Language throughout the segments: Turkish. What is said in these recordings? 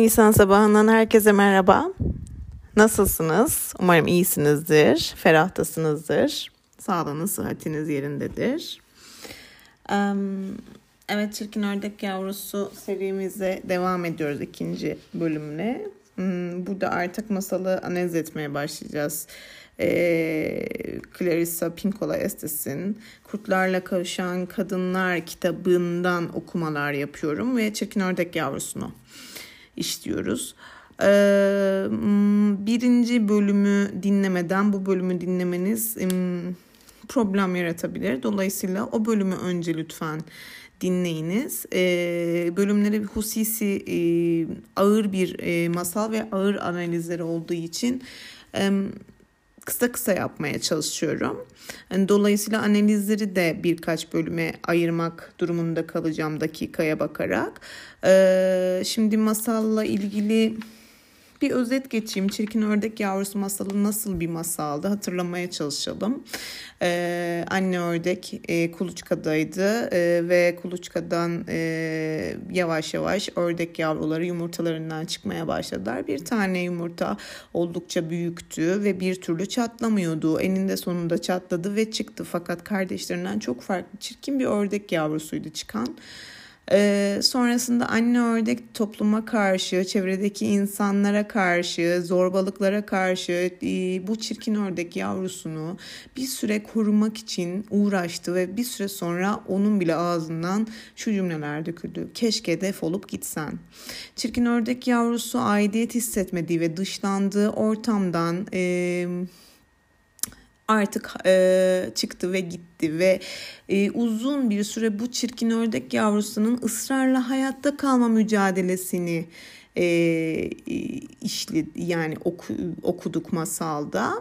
Nisan sabahından herkese merhaba. Nasılsınız? Umarım iyisinizdir, ferahtasınızdır. Sağlığınız, sıhhatiniz yerindedir. Evet, Çirkin Ördek Yavrusu serimize devam ediyoruz ikinci bölümle. Hmm, burada artık masalı analiz etmeye başlayacağız. Ee, Clarissa Pinkola Estes'in Kurtlarla Kavuşan Kadınlar kitabından okumalar yapıyorum ve Çirkin Ördek Yavrusunu işliyoruz. Ee, birinci bölümü dinlemeden bu bölümü dinlemeniz problem yaratabilir. Dolayısıyla o bölümü önce lütfen dinleyiniz. Ee, bölümleri husisi e, ağır bir e, masal ve ağır analizleri olduğu için kısa kısa yapmaya çalışıyorum. Yani dolayısıyla analizleri de birkaç bölüme ayırmak durumunda kalacağım dakikaya bakarak. Ee, şimdi masalla ilgili bir özet geçeyim. Çirkin Ördek Yavrusu masalı nasıl bir masaldı hatırlamaya çalışalım. Ee, anne ördek e, kuluçkadaydı e, ve kuluçkadan e, yavaş yavaş ördek yavruları yumurtalarından çıkmaya başladılar. Bir tane yumurta oldukça büyüktü ve bir türlü çatlamıyordu. Eninde sonunda çatladı ve çıktı fakat kardeşlerinden çok farklı çirkin bir ördek yavrusuydu çıkan. Ee, sonrasında anne ördek topluma karşı, çevredeki insanlara karşı, zorbalıklara karşı e, bu çirkin ördek yavrusunu bir süre korumak için uğraştı ve bir süre sonra onun bile ağzından şu cümleler döküldü. Keşke defolup gitsen. Çirkin ördek yavrusu aidiyet hissetmediği ve dışlandığı ortamdan... E, artık e, çıktı ve gitti ve e, uzun bir süre bu çirkin ördek yavrusunun ısrarla hayatta kalma mücadelesini e, işli yani oku, okuduk masalda.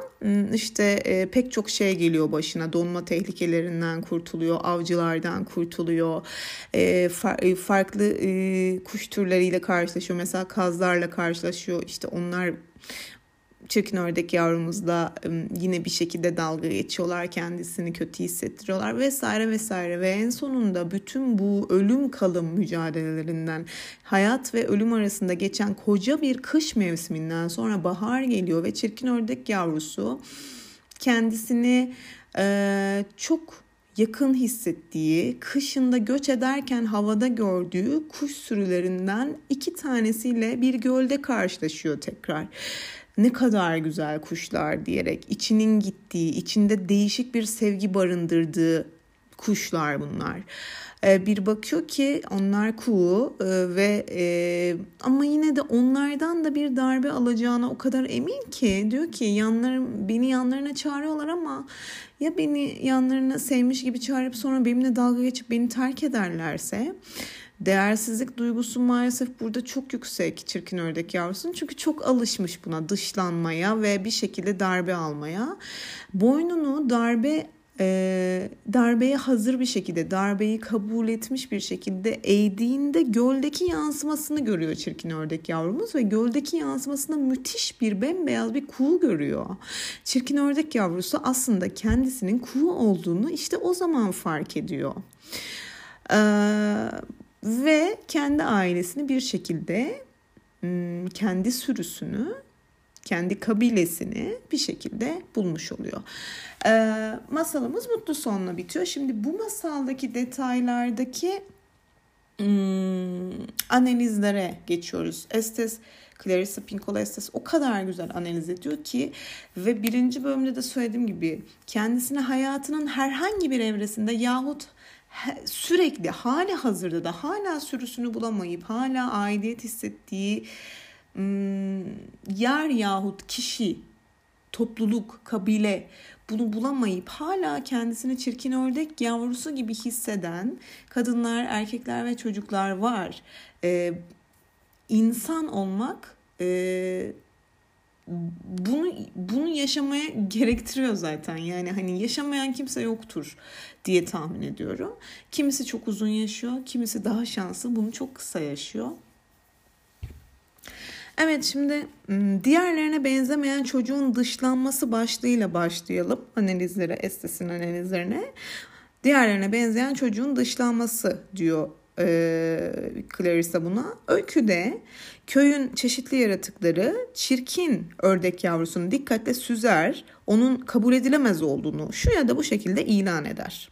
İşte e, pek çok şey geliyor başına. Donma tehlikelerinden kurtuluyor avcılardan kurtuluyor. E, far, e, farklı e, kuş türleriyle karşılaşıyor. Mesela kazlarla karşılaşıyor. İşte onlar çirkin ördek yavrumuzla yine bir şekilde dalga geçiyorlar kendisini kötü hissettiriyorlar vesaire vesaire. Ve en sonunda bütün bu ölüm kalım mücadelelerinden hayat ve ölüm arasında geçen koca bir kış mevsiminden sonra bahar geliyor ve çirkin ördek yavrusu kendisini e, çok yakın hissettiği, kışında göç ederken havada gördüğü kuş sürülerinden iki tanesiyle bir gölde karşılaşıyor tekrar ne kadar güzel kuşlar diyerek içinin gittiği, içinde değişik bir sevgi barındırdığı kuşlar bunlar. Ee, bir bakıyor ki onlar kuğu e, ve e, ama yine de onlardan da bir darbe alacağına o kadar emin ki diyor ki yanlarım beni yanlarına çağırıyorlar ama ya beni yanlarına sevmiş gibi çağırıp sonra benimle dalga geçip beni terk ederlerse Değersizlik duygusu maalesef burada çok yüksek çirkin ördek yavrusunun. Çünkü çok alışmış buna dışlanmaya ve bir şekilde darbe almaya. Boynunu darbe e, darbeye hazır bir şekilde, darbeyi kabul etmiş bir şekilde eğdiğinde göldeki yansımasını görüyor çirkin ördek yavrumuz ve göldeki yansımasında müthiş bir bembeyaz bir kuğu görüyor. Çirkin ördek yavrusu aslında kendisinin kuğu olduğunu işte o zaman fark ediyor. Ee, ve kendi ailesini bir şekilde kendi sürüsünü kendi kabilesini bir şekilde bulmuş oluyor. Ee, masalımız mutlu sonla bitiyor. Şimdi bu masaldaki detaylardaki hmm, analizlere geçiyoruz. Estes Clarissa Pinkola Estes o kadar güzel analiz ediyor ki ve birinci bölümde de söylediğim gibi kendisini hayatının herhangi bir evresinde yahut sürekli hali hazırda da hala sürüsünü bulamayıp hala aidiyet hissettiği yer yahut kişi, topluluk, kabile bunu bulamayıp hala kendisini çirkin ördek yavrusu gibi hisseden kadınlar, erkekler ve çocuklar var. Ee, insan olmak e, bunu bunu yaşamaya gerektiriyor zaten. Yani hani yaşamayan kimse yoktur diye tahmin ediyorum. Kimisi çok uzun yaşıyor, kimisi daha şanslı, bunu çok kısa yaşıyor. Evet şimdi diğerlerine benzemeyen çocuğun dışlanması başlığıyla başlayalım analizlere, estesin analizlerine. Diğerlerine benzeyen çocuğun dışlanması diyor e, Clarissa buna. Öyküde köyün çeşitli yaratıkları çirkin ördek yavrusunu dikkatle süzer, onun kabul edilemez olduğunu şu ya da bu şekilde ilan eder.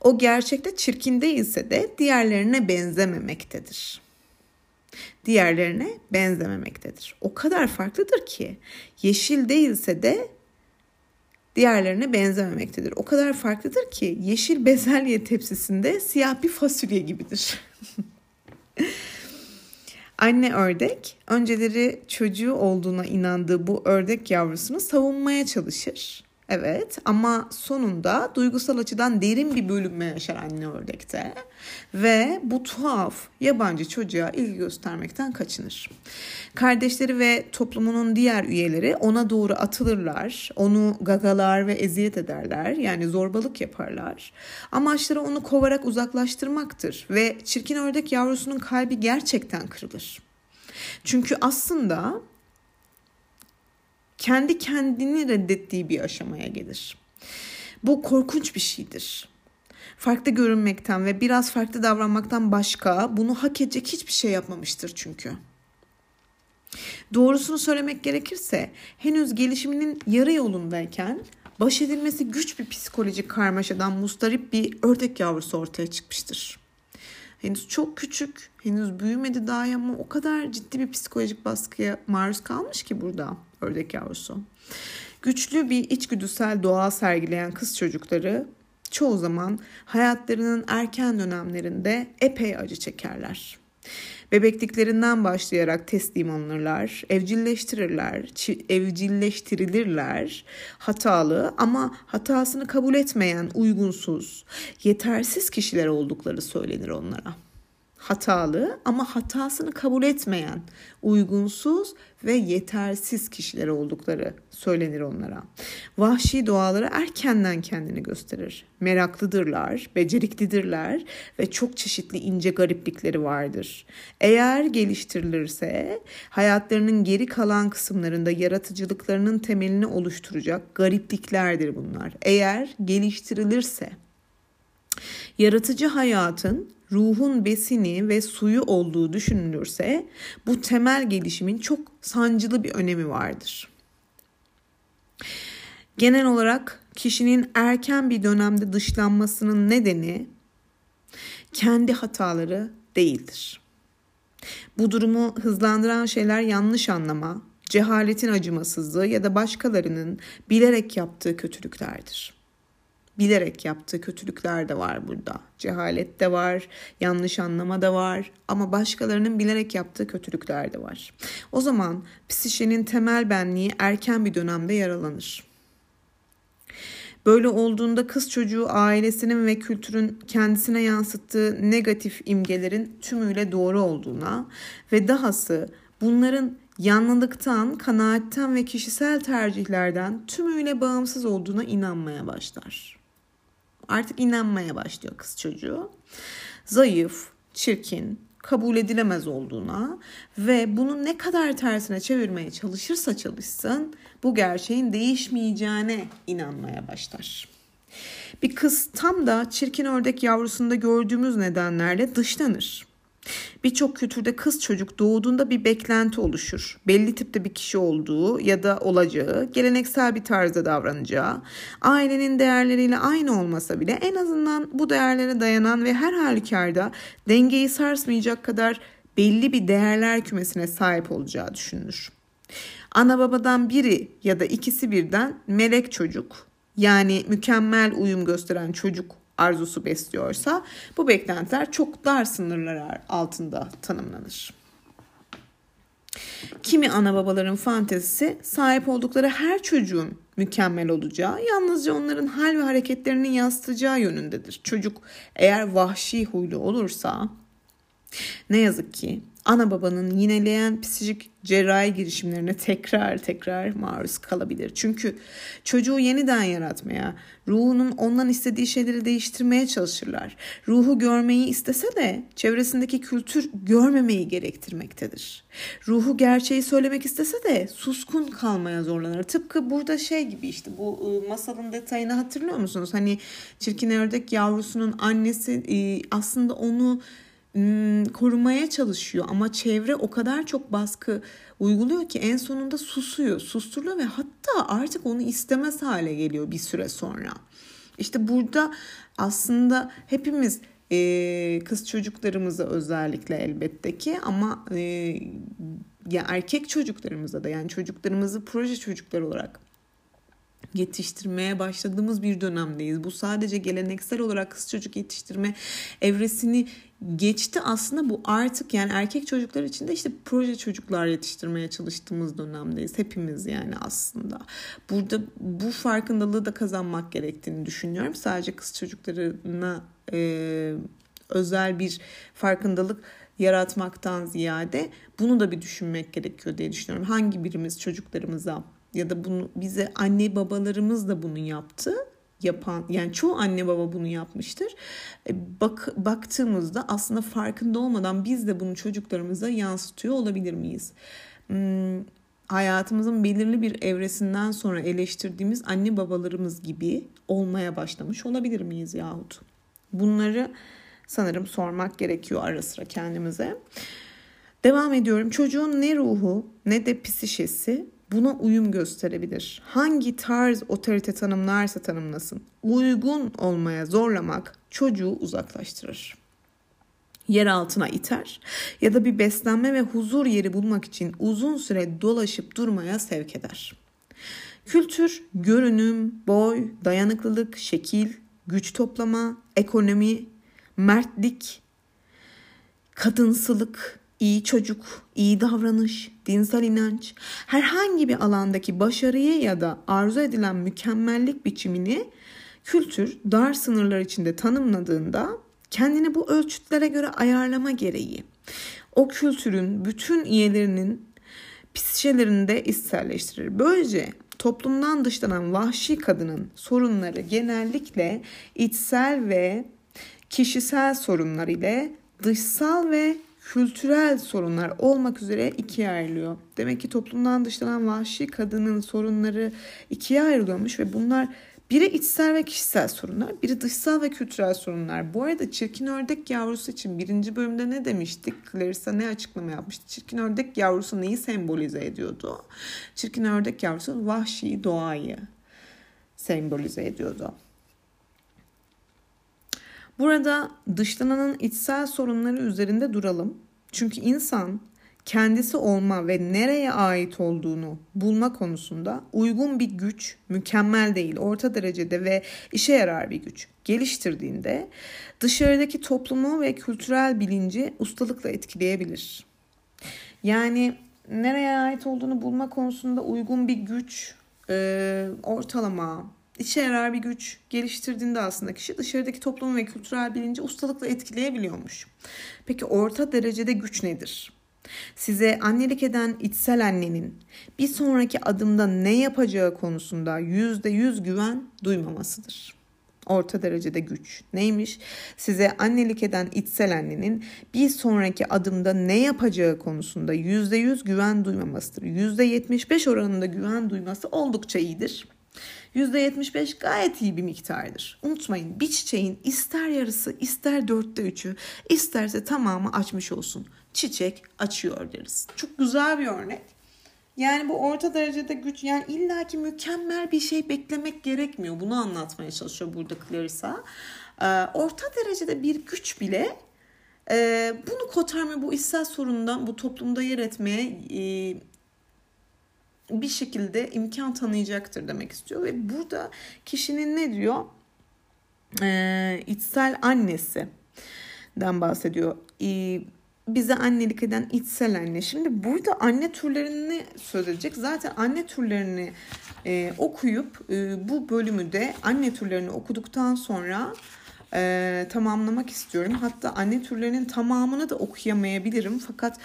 O gerçekte çirkin değilse de diğerlerine benzememektedir diğerlerine benzememektedir. O kadar farklıdır ki yeşil değilse de diğerlerine benzememektedir. O kadar farklıdır ki yeşil bezelye tepsisinde siyah bir fasulye gibidir. Anne ördek önceleri çocuğu olduğuna inandığı bu ördek yavrusunu savunmaya çalışır. Evet ama sonunda duygusal açıdan derin bir bölünme yaşar anne ördekte ve bu tuhaf yabancı çocuğa ilgi göstermekten kaçınır. Kardeşleri ve toplumunun diğer üyeleri ona doğru atılırlar, onu gagalar ve eziyet ederler yani zorbalık yaparlar. Amaçları onu kovarak uzaklaştırmaktır ve çirkin ördek yavrusunun kalbi gerçekten kırılır. Çünkü aslında kendi kendini reddettiği bir aşamaya gelir. Bu korkunç bir şeydir. Farklı görünmekten ve biraz farklı davranmaktan başka bunu hak edecek hiçbir şey yapmamıştır çünkü. Doğrusunu söylemek gerekirse henüz gelişiminin yarı yolundayken baş edilmesi güç bir psikolojik karmaşadan mustarip bir ördek yavrusu ortaya çıkmıştır. Henüz çok küçük, henüz büyümedi daha ama o kadar ciddi bir psikolojik baskıya maruz kalmış ki burada ördek yavrusu. Güçlü bir içgüdüsel doğa sergileyen kız çocukları çoğu zaman hayatlarının erken dönemlerinde epey acı çekerler. Bebekliklerinden başlayarak teslim alınırlar, evcilleştirirler, evcilleştirilirler. Hatalı ama hatasını kabul etmeyen, uygunsuz, yetersiz kişiler oldukları söylenir onlara hatalı ama hatasını kabul etmeyen, uygunsuz ve yetersiz kişiler oldukları söylenir onlara. Vahşi doğaları erkenden kendini gösterir. Meraklıdırlar, beceriklidirler ve çok çeşitli ince gariplikleri vardır. Eğer geliştirilirse hayatlarının geri kalan kısımlarında yaratıcılıklarının temelini oluşturacak garipliklerdir bunlar. Eğer geliştirilirse yaratıcı hayatın ruhun besini ve suyu olduğu düşünülürse bu temel gelişimin çok sancılı bir önemi vardır. Genel olarak kişinin erken bir dönemde dışlanmasının nedeni kendi hataları değildir. Bu durumu hızlandıran şeyler yanlış anlama, cehaletin acımasızlığı ya da başkalarının bilerek yaptığı kötülüklerdir bilerek yaptığı kötülükler de var burada. Cehalet de var, yanlış anlama da var ama başkalarının bilerek yaptığı kötülükler de var. O zaman psişenin temel benliği erken bir dönemde yaralanır. Böyle olduğunda kız çocuğu ailesinin ve kültürün kendisine yansıttığı negatif imgelerin tümüyle doğru olduğuna ve dahası bunların yanlılıktan, kanaatten ve kişisel tercihlerden tümüyle bağımsız olduğuna inanmaya başlar. Artık inanmaya başlıyor kız çocuğu. Zayıf, çirkin, kabul edilemez olduğuna ve bunu ne kadar tersine çevirmeye çalışırsa çalışsın bu gerçeğin değişmeyeceğine inanmaya başlar. Bir kız tam da çirkin ördek yavrusunda gördüğümüz nedenlerle dışlanır. Birçok kültürde kız çocuk doğduğunda bir beklenti oluşur. Belli tipte bir kişi olduğu ya da olacağı, geleneksel bir tarzda davranacağı, ailenin değerleriyle aynı olmasa bile en azından bu değerlere dayanan ve her halükarda dengeyi sarsmayacak kadar belli bir değerler kümesine sahip olacağı düşünülür. Ana babadan biri ya da ikisi birden melek çocuk yani mükemmel uyum gösteren çocuk arzusu besliyorsa bu beklentiler çok dar sınırlar altında tanımlanır. Kimi ana babaların fantezisi sahip oldukları her çocuğun mükemmel olacağı, yalnızca onların hal ve hareketlerinin yansıtacağı yönündedir. Çocuk eğer vahşi huylu olursa ne yazık ki ana babanın yineleyen psikolojik cerrahi girişimlerine tekrar tekrar maruz kalabilir. Çünkü çocuğu yeniden yaratmaya, ruhunun ondan istediği şeyleri değiştirmeye çalışırlar. Ruhu görmeyi istese de çevresindeki kültür görmemeyi gerektirmektedir. Ruhu gerçeği söylemek istese de suskun kalmaya zorlanır. Tıpkı burada şey gibi işte bu ıı, masalın detayını hatırlıyor musunuz? Hani çirkin ördek yavrusunun annesi ıı, aslında onu korumaya çalışıyor ama çevre o kadar çok baskı uyguluyor ki en sonunda susuyor, susturuluyor ve hatta artık onu istemez hale geliyor bir süre sonra. İşte burada aslında hepimiz e, kız çocuklarımıza özellikle elbette ki ama e, ya erkek çocuklarımıza da yani çocuklarımızı proje çocuklar olarak yetiştirmeye başladığımız bir dönemdeyiz. Bu sadece geleneksel olarak kız çocuk yetiştirme evresini geçti aslında bu artık yani erkek çocuklar için de işte proje çocuklar yetiştirmeye çalıştığımız dönemdeyiz hepimiz yani aslında. Burada bu farkındalığı da kazanmak gerektiğini düşünüyorum. Sadece kız çocuklarına e, özel bir farkındalık yaratmaktan ziyade bunu da bir düşünmek gerekiyor diye düşünüyorum. Hangi birimiz çocuklarımıza ya da bunu bize anne babalarımız da bunu yaptı yapan yani çoğu anne baba bunu yapmıştır. E, bak baktığımızda aslında farkında olmadan biz de bunu çocuklarımıza yansıtıyor olabilir miyiz? Hmm, hayatımızın belirli bir evresinden sonra eleştirdiğimiz anne babalarımız gibi olmaya başlamış olabilir miyiz yahut? Bunları sanırım sormak gerekiyor ara sıra kendimize. Devam ediyorum. Çocuğun ne ruhu ne de psişesi buna uyum gösterebilir. Hangi tarz otorite tanımlarsa tanımlasın, uygun olmaya zorlamak çocuğu uzaklaştırır. Yer altına iter ya da bir beslenme ve huzur yeri bulmak için uzun süre dolaşıp durmaya sevk eder. Kültür, görünüm, boy, dayanıklılık, şekil, güç toplama, ekonomi, mertlik, kadınsılık, iyi çocuk, iyi davranış, dinsel inanç, herhangi bir alandaki başarıyı ya da arzu edilen mükemmellik biçimini kültür dar sınırlar içinde tanımladığında kendini bu ölçütlere göre ayarlama gereği o kültürün bütün üyelerinin psikelerini de içselleştirir. Böylece toplumdan dışlanan vahşi kadının sorunları genellikle içsel ve kişisel sorunlar ile dışsal ve kültürel sorunlar olmak üzere ikiye ayrılıyor. Demek ki toplumdan dışlanan vahşi kadının sorunları ikiye ayrılıyormuş ve bunlar biri içsel ve kişisel sorunlar, biri dışsal ve kültürel sorunlar. Bu arada çirkin ördek yavrusu için birinci bölümde ne demiştik? Clarissa ne açıklama yapmıştı? Çirkin ördek yavrusu neyi sembolize ediyordu? Çirkin ördek yavrusu vahşi doğayı sembolize ediyordu. Burada dışlananın içsel sorunları üzerinde duralım. Çünkü insan kendisi olma ve nereye ait olduğunu bulma konusunda uygun bir güç, mükemmel değil, orta derecede ve işe yarar bir güç geliştirdiğinde dışarıdaki toplumu ve kültürel bilinci ustalıkla etkileyebilir. Yani nereye ait olduğunu bulma konusunda uygun bir güç, e, ortalama, işe yarar bir güç geliştirdiğinde aslında kişi dışarıdaki toplum ve kültürel bilinci ustalıkla etkileyebiliyormuş. Peki orta derecede güç nedir? Size annelik eden içsel annenin bir sonraki adımda ne yapacağı konusunda yüzde yüz güven duymamasıdır. Orta derecede güç. Neymiş? Size annelik eden içsel annenin bir sonraki adımda ne yapacağı konusunda yüzde yüz güven duymamasıdır. Yüzde yetmiş beş oranında güven duyması oldukça iyidir. %75 gayet iyi bir miktardır. Unutmayın bir çiçeğin ister yarısı ister dörtte üçü isterse tamamı açmış olsun. Çiçek açıyor deriz. Çok güzel bir örnek. Yani bu orta derecede güç yani illaki mükemmel bir şey beklemek gerekmiyor. Bunu anlatmaya çalışıyor burada Clarissa. Ee, orta derecede bir güç bile e, bunu kotarma bu içsel sorundan bu toplumda yer etmeye e, bir şekilde imkan tanıyacaktır demek istiyor. Ve burada kişinin ne diyor? Ee, içsel annesinden bahsediyor. Ee, bize annelik eden içsel anne. Şimdi burada anne türlerini söz edecek. Zaten anne türlerini e, okuyup e, bu bölümü de anne türlerini okuduktan sonra e, tamamlamak istiyorum. Hatta anne türlerinin tamamını da okuyamayabilirim. Fakat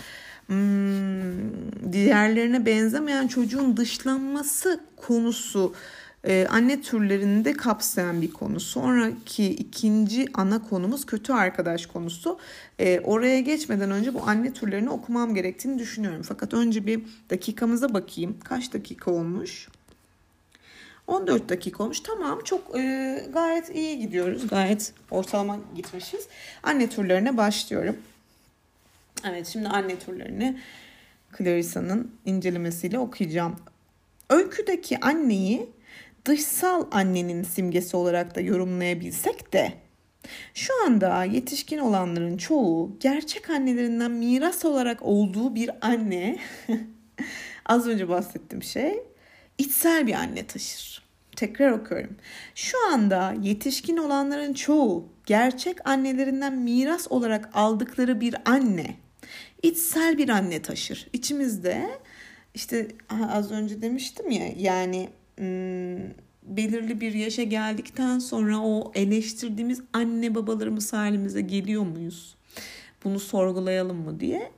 diğerlerine benzemeyen çocuğun dışlanması konusu e, anne türlerini de kapsayan bir konu. Sonraki ikinci ana konumuz kötü arkadaş konusu. E, oraya geçmeden önce bu anne türlerini okumam gerektiğini düşünüyorum. Fakat önce bir dakikamıza bakayım. Kaç dakika olmuş? 14 dakika olmuş. Tamam çok e, gayet iyi gidiyoruz. Gayet ortalama gitmişiz. Anne türlerine başlıyorum. Evet şimdi anne türlerini Clarissa'nın incelemesiyle okuyacağım. Öyküdeki anneyi dışsal annenin simgesi olarak da yorumlayabilsek de şu anda yetişkin olanların çoğu gerçek annelerinden miras olarak olduğu bir anne az önce bahsettiğim şey içsel bir anne taşır. Tekrar okuyorum. Şu anda yetişkin olanların çoğu gerçek annelerinden miras olarak aldıkları bir anne, içsel bir anne taşır. İçimizde işte az önce demiştim ya yani belirli bir yaşa geldikten sonra o eleştirdiğimiz anne babalarımız halimize geliyor muyuz? Bunu sorgulayalım mı diye.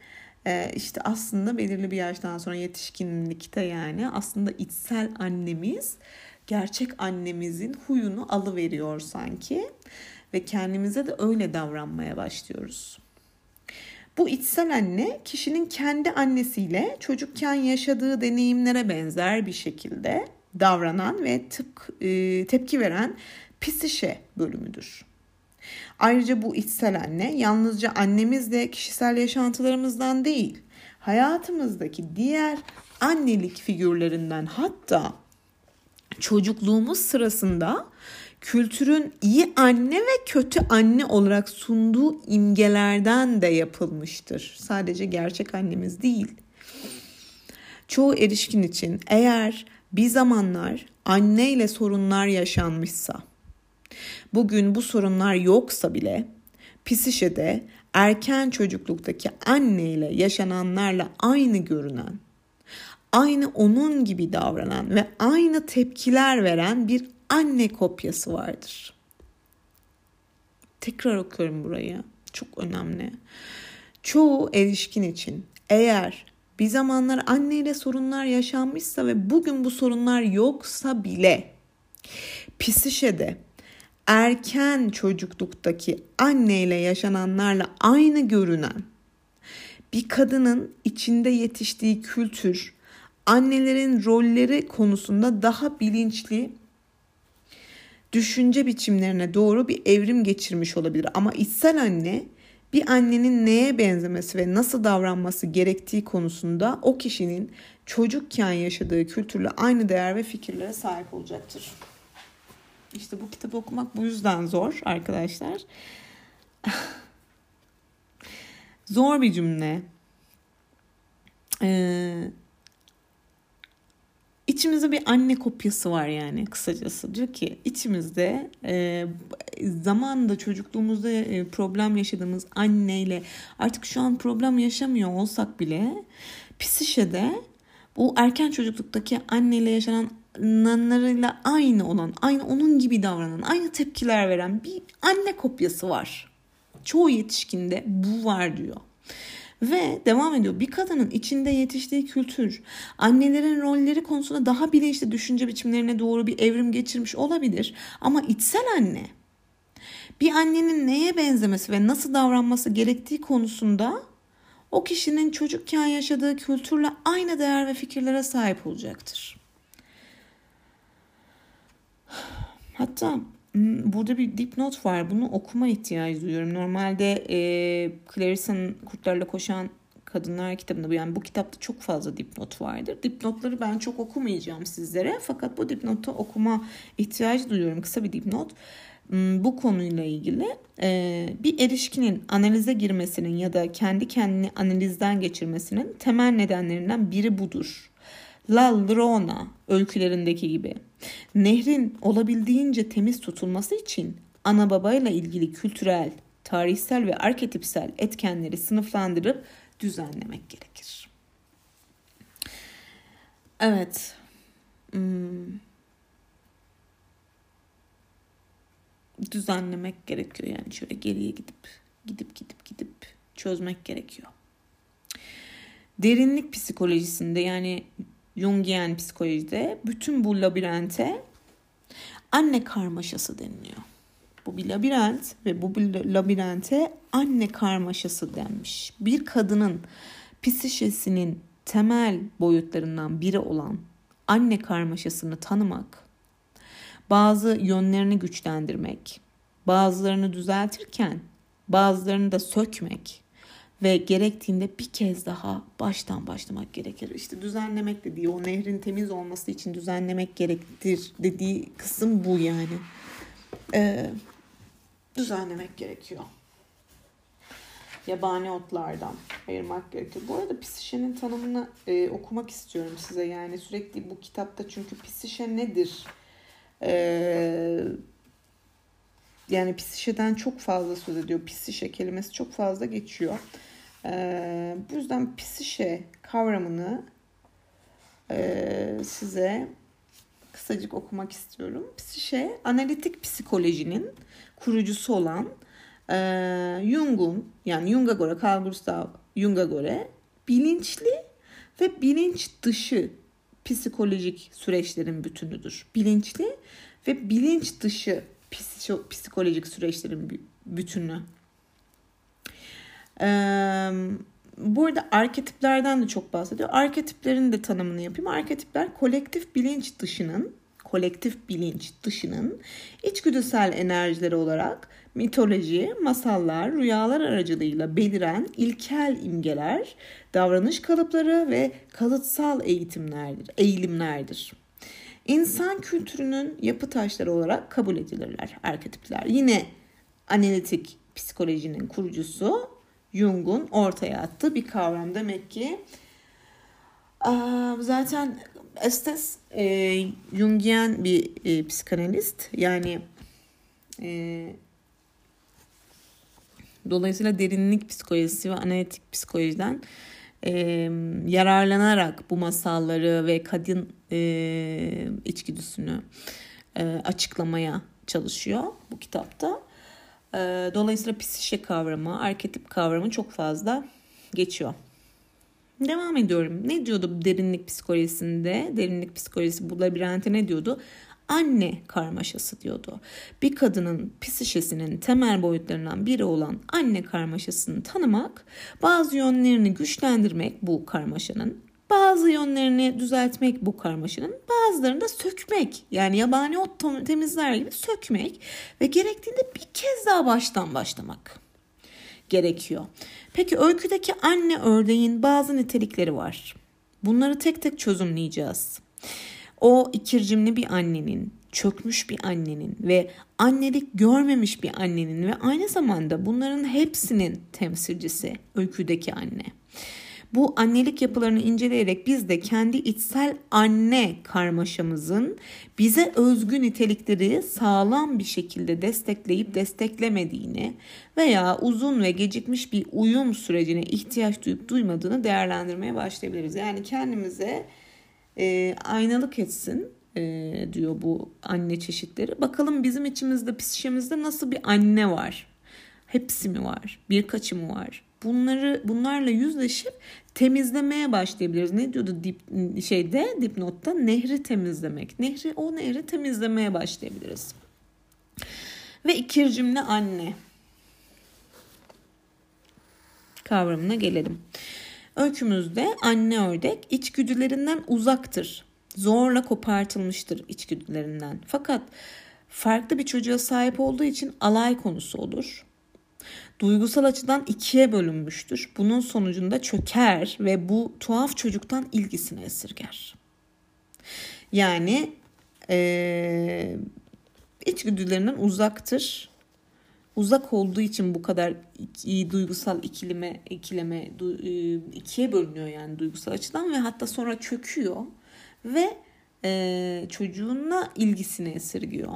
Ee, işte aslında belirli bir yaştan sonra yetişkinlikte yani aslında içsel annemiz gerçek annemizin huyunu alıveriyor sanki ve kendimize de öyle davranmaya başlıyoruz. Bu içsel anne kişinin kendi annesiyle çocukken yaşadığı deneyimlere benzer bir şekilde davranan ve tıp, e, tepki veren psişe bölümüdür. Ayrıca bu içsel anne yalnızca annemizle kişisel yaşantılarımızdan değil, hayatımızdaki diğer annelik figürlerinden hatta çocukluğumuz sırasında kültürün iyi anne ve kötü anne olarak sunduğu imgelerden de yapılmıştır. Sadece gerçek annemiz değil. Çoğu erişkin için eğer bir zamanlar anneyle sorunlar yaşanmışsa, bugün bu sorunlar yoksa bile psişede erken çocukluktaki anneyle yaşananlarla aynı görünen, aynı onun gibi davranan ve aynı tepkiler veren bir anne kopyası vardır. Tekrar okuyorum burayı. Çok önemli. Çoğu erişkin için eğer bir zamanlar anneyle sorunlar yaşanmışsa ve bugün bu sorunlar yoksa bile psişede erken çocukluktaki anneyle yaşananlarla aynı görünen bir kadının içinde yetiştiği kültür annelerin rolleri konusunda daha bilinçli düşünce biçimlerine doğru bir evrim geçirmiş olabilir. Ama içsel anne bir annenin neye benzemesi ve nasıl davranması gerektiği konusunda o kişinin çocukken yaşadığı kültürle aynı değer ve fikirlere sahip olacaktır. İşte bu kitabı okumak bu yüzden zor arkadaşlar. zor bir cümle. Ee, İçimizde bir anne kopyası var yani kısacası. Diyor ki içimizde e, zamanında çocukluğumuzda e, problem yaşadığımız anneyle artık şu an problem yaşamıyor olsak bile psişede bu erken çocukluktaki anneyle yaşananlarıyla aynı olan, aynı onun gibi davranan, aynı tepkiler veren bir anne kopyası var. Çoğu yetişkinde bu var diyor. Ve devam ediyor. Bir kadının içinde yetiştiği kültür, annelerin rolleri konusunda daha bilinçli düşünce biçimlerine doğru bir evrim geçirmiş olabilir. Ama içsel anne bir annenin neye benzemesi ve nasıl davranması gerektiği konusunda o kişinin çocukken yaşadığı kültürle aynı değer ve fikirlere sahip olacaktır. Hatta burada bir dipnot var. Bunu okuma ihtiyacı duyuyorum. Normalde e, Clarissa'nın Kurtlarla Koşan Kadınlar kitabında yani bu kitapta çok fazla dipnot vardır. Dipnotları ben çok okumayacağım sizlere. Fakat bu dipnotu okuma ihtiyacı duyuyorum. Kısa bir dipnot. Hmm, bu konuyla ilgili e, bir erişkinin analize girmesinin ya da kendi kendini analizden geçirmesinin temel nedenlerinden biri budur. La Llorona öykülerindeki gibi. Nehrin olabildiğince temiz tutulması için ana babayla ilgili kültürel, tarihsel ve arketipsel etkenleri sınıflandırıp düzenlemek gerekir. Evet. Hmm. Düzenlemek gerekiyor yani şöyle geriye gidip gidip gidip gidip çözmek gerekiyor. Derinlik psikolojisinde yani Jungian psikolojide bütün bu labirente anne karmaşası deniliyor. Bu bir labirent ve bu bir labirente anne karmaşası denmiş. Bir kadının psişesinin temel boyutlarından biri olan anne karmaşasını tanımak, bazı yönlerini güçlendirmek, bazılarını düzeltirken bazılarını da sökmek, ve gerektiğinde bir kez daha baştan başlamak gerekir. İşte düzenlemek dediği o nehrin temiz olması için düzenlemek gerektir dediği kısım bu yani. Ee, düzenlemek gerekiyor. Yabani otlardan ayırmak gerekiyor. Bu arada psişenin tanımını e, okumak istiyorum size. Yani sürekli bu kitapta çünkü psişe nedir? Ee, yani psişeden çok fazla söz ediyor. Psişe kelimesi çok fazla geçiyor. Ee, bu yüzden psişe kavramını e, size kısacık okumak istiyorum. Psişe analitik psikolojinin kurucusu olan e, Jung'un yani Jung'a göre Carl Gustav Jung'a göre bilinçli ve bilinç dışı psikolojik süreçlerin bütünüdür. Bilinçli ve bilinç dışı psikolojik süreçlerin bütünü. Burada arketiplerden de çok bahsediyor. Arketiplerin de tanımını yapayım. Arketipler kolektif bilinç dışının, kolektif bilinç dışının içgüdüsel enerjileri olarak mitoloji, masallar, rüyalar aracılığıyla beliren ilkel imgeler, davranış kalıpları ve kalıtsal eğitimlerdir, eğilimlerdir. İnsan kültürünün yapı taşları olarak kabul edilirler arketipler. Yine analitik psikolojinin kurucusu Jung'un ortaya attığı bir kavram. Demek ki zaten Estes e, Jungian bir e, psikanalist. Yani e, dolayısıyla derinlik psikolojisi ve analitik psikolojiden e, yararlanarak bu masalları ve kadın e, içgüdüsünü e, açıklamaya çalışıyor bu kitapta. E, dolayısıyla psişe kavramı, arketip kavramı çok fazla geçiyor. Devam ediyorum. Ne diyordu derinlik psikolojisinde? Derinlik psikolojisi bu labirente ne diyordu? anne karmaşası diyordu. Bir kadının psişesinin temel boyutlarından biri olan anne karmaşasını tanımak, bazı yönlerini güçlendirmek bu karmaşanın, bazı yönlerini düzeltmek bu karmaşanın, bazılarını da sökmek. Yani yabani ot temizler gibi sökmek ve gerektiğinde bir kez daha baştan başlamak gerekiyor. Peki öyküdeki anne ördeğin bazı nitelikleri var. Bunları tek tek çözümleyeceğiz. O ikircimli bir annenin, çökmüş bir annenin ve annelik görmemiş bir annenin ve aynı zamanda bunların hepsinin temsilcisi öyküdeki anne. Bu annelik yapılarını inceleyerek biz de kendi içsel anne karmaşamızın bize özgü nitelikleri sağlam bir şekilde destekleyip desteklemediğini veya uzun ve gecikmiş bir uyum sürecine ihtiyaç duyup duymadığını değerlendirmeye başlayabiliriz. Yani kendimize e, aynalık etsin e, diyor bu anne çeşitleri. Bakalım bizim içimizde, psişemizde nasıl bir anne var? Hepsi mi var? Birkaçı mı var? Bunları bunlarla yüzleşip temizlemeye başlayabiliriz. Ne diyordu dip şeyde dipnotta? Nehri temizlemek. Nehri o nehri temizlemeye başlayabiliriz. Ve ikir cümle anne kavramına gelelim. Öykümüzde anne ördek içgüdülerinden uzaktır. Zorla kopartılmıştır içgüdülerinden. Fakat farklı bir çocuğa sahip olduğu için alay konusu olur. Duygusal açıdan ikiye bölünmüştür. Bunun sonucunda çöker ve bu tuhaf çocuktan ilgisini esirger. Yani ee, içgüdülerinden uzaktır uzak olduğu için bu kadar iyi duygusal ikilime ikileme e, ikiye bölünüyor yani duygusal açıdan ve hatta sonra çöküyor ve e, çocuğuna ilgisini esirgiyor.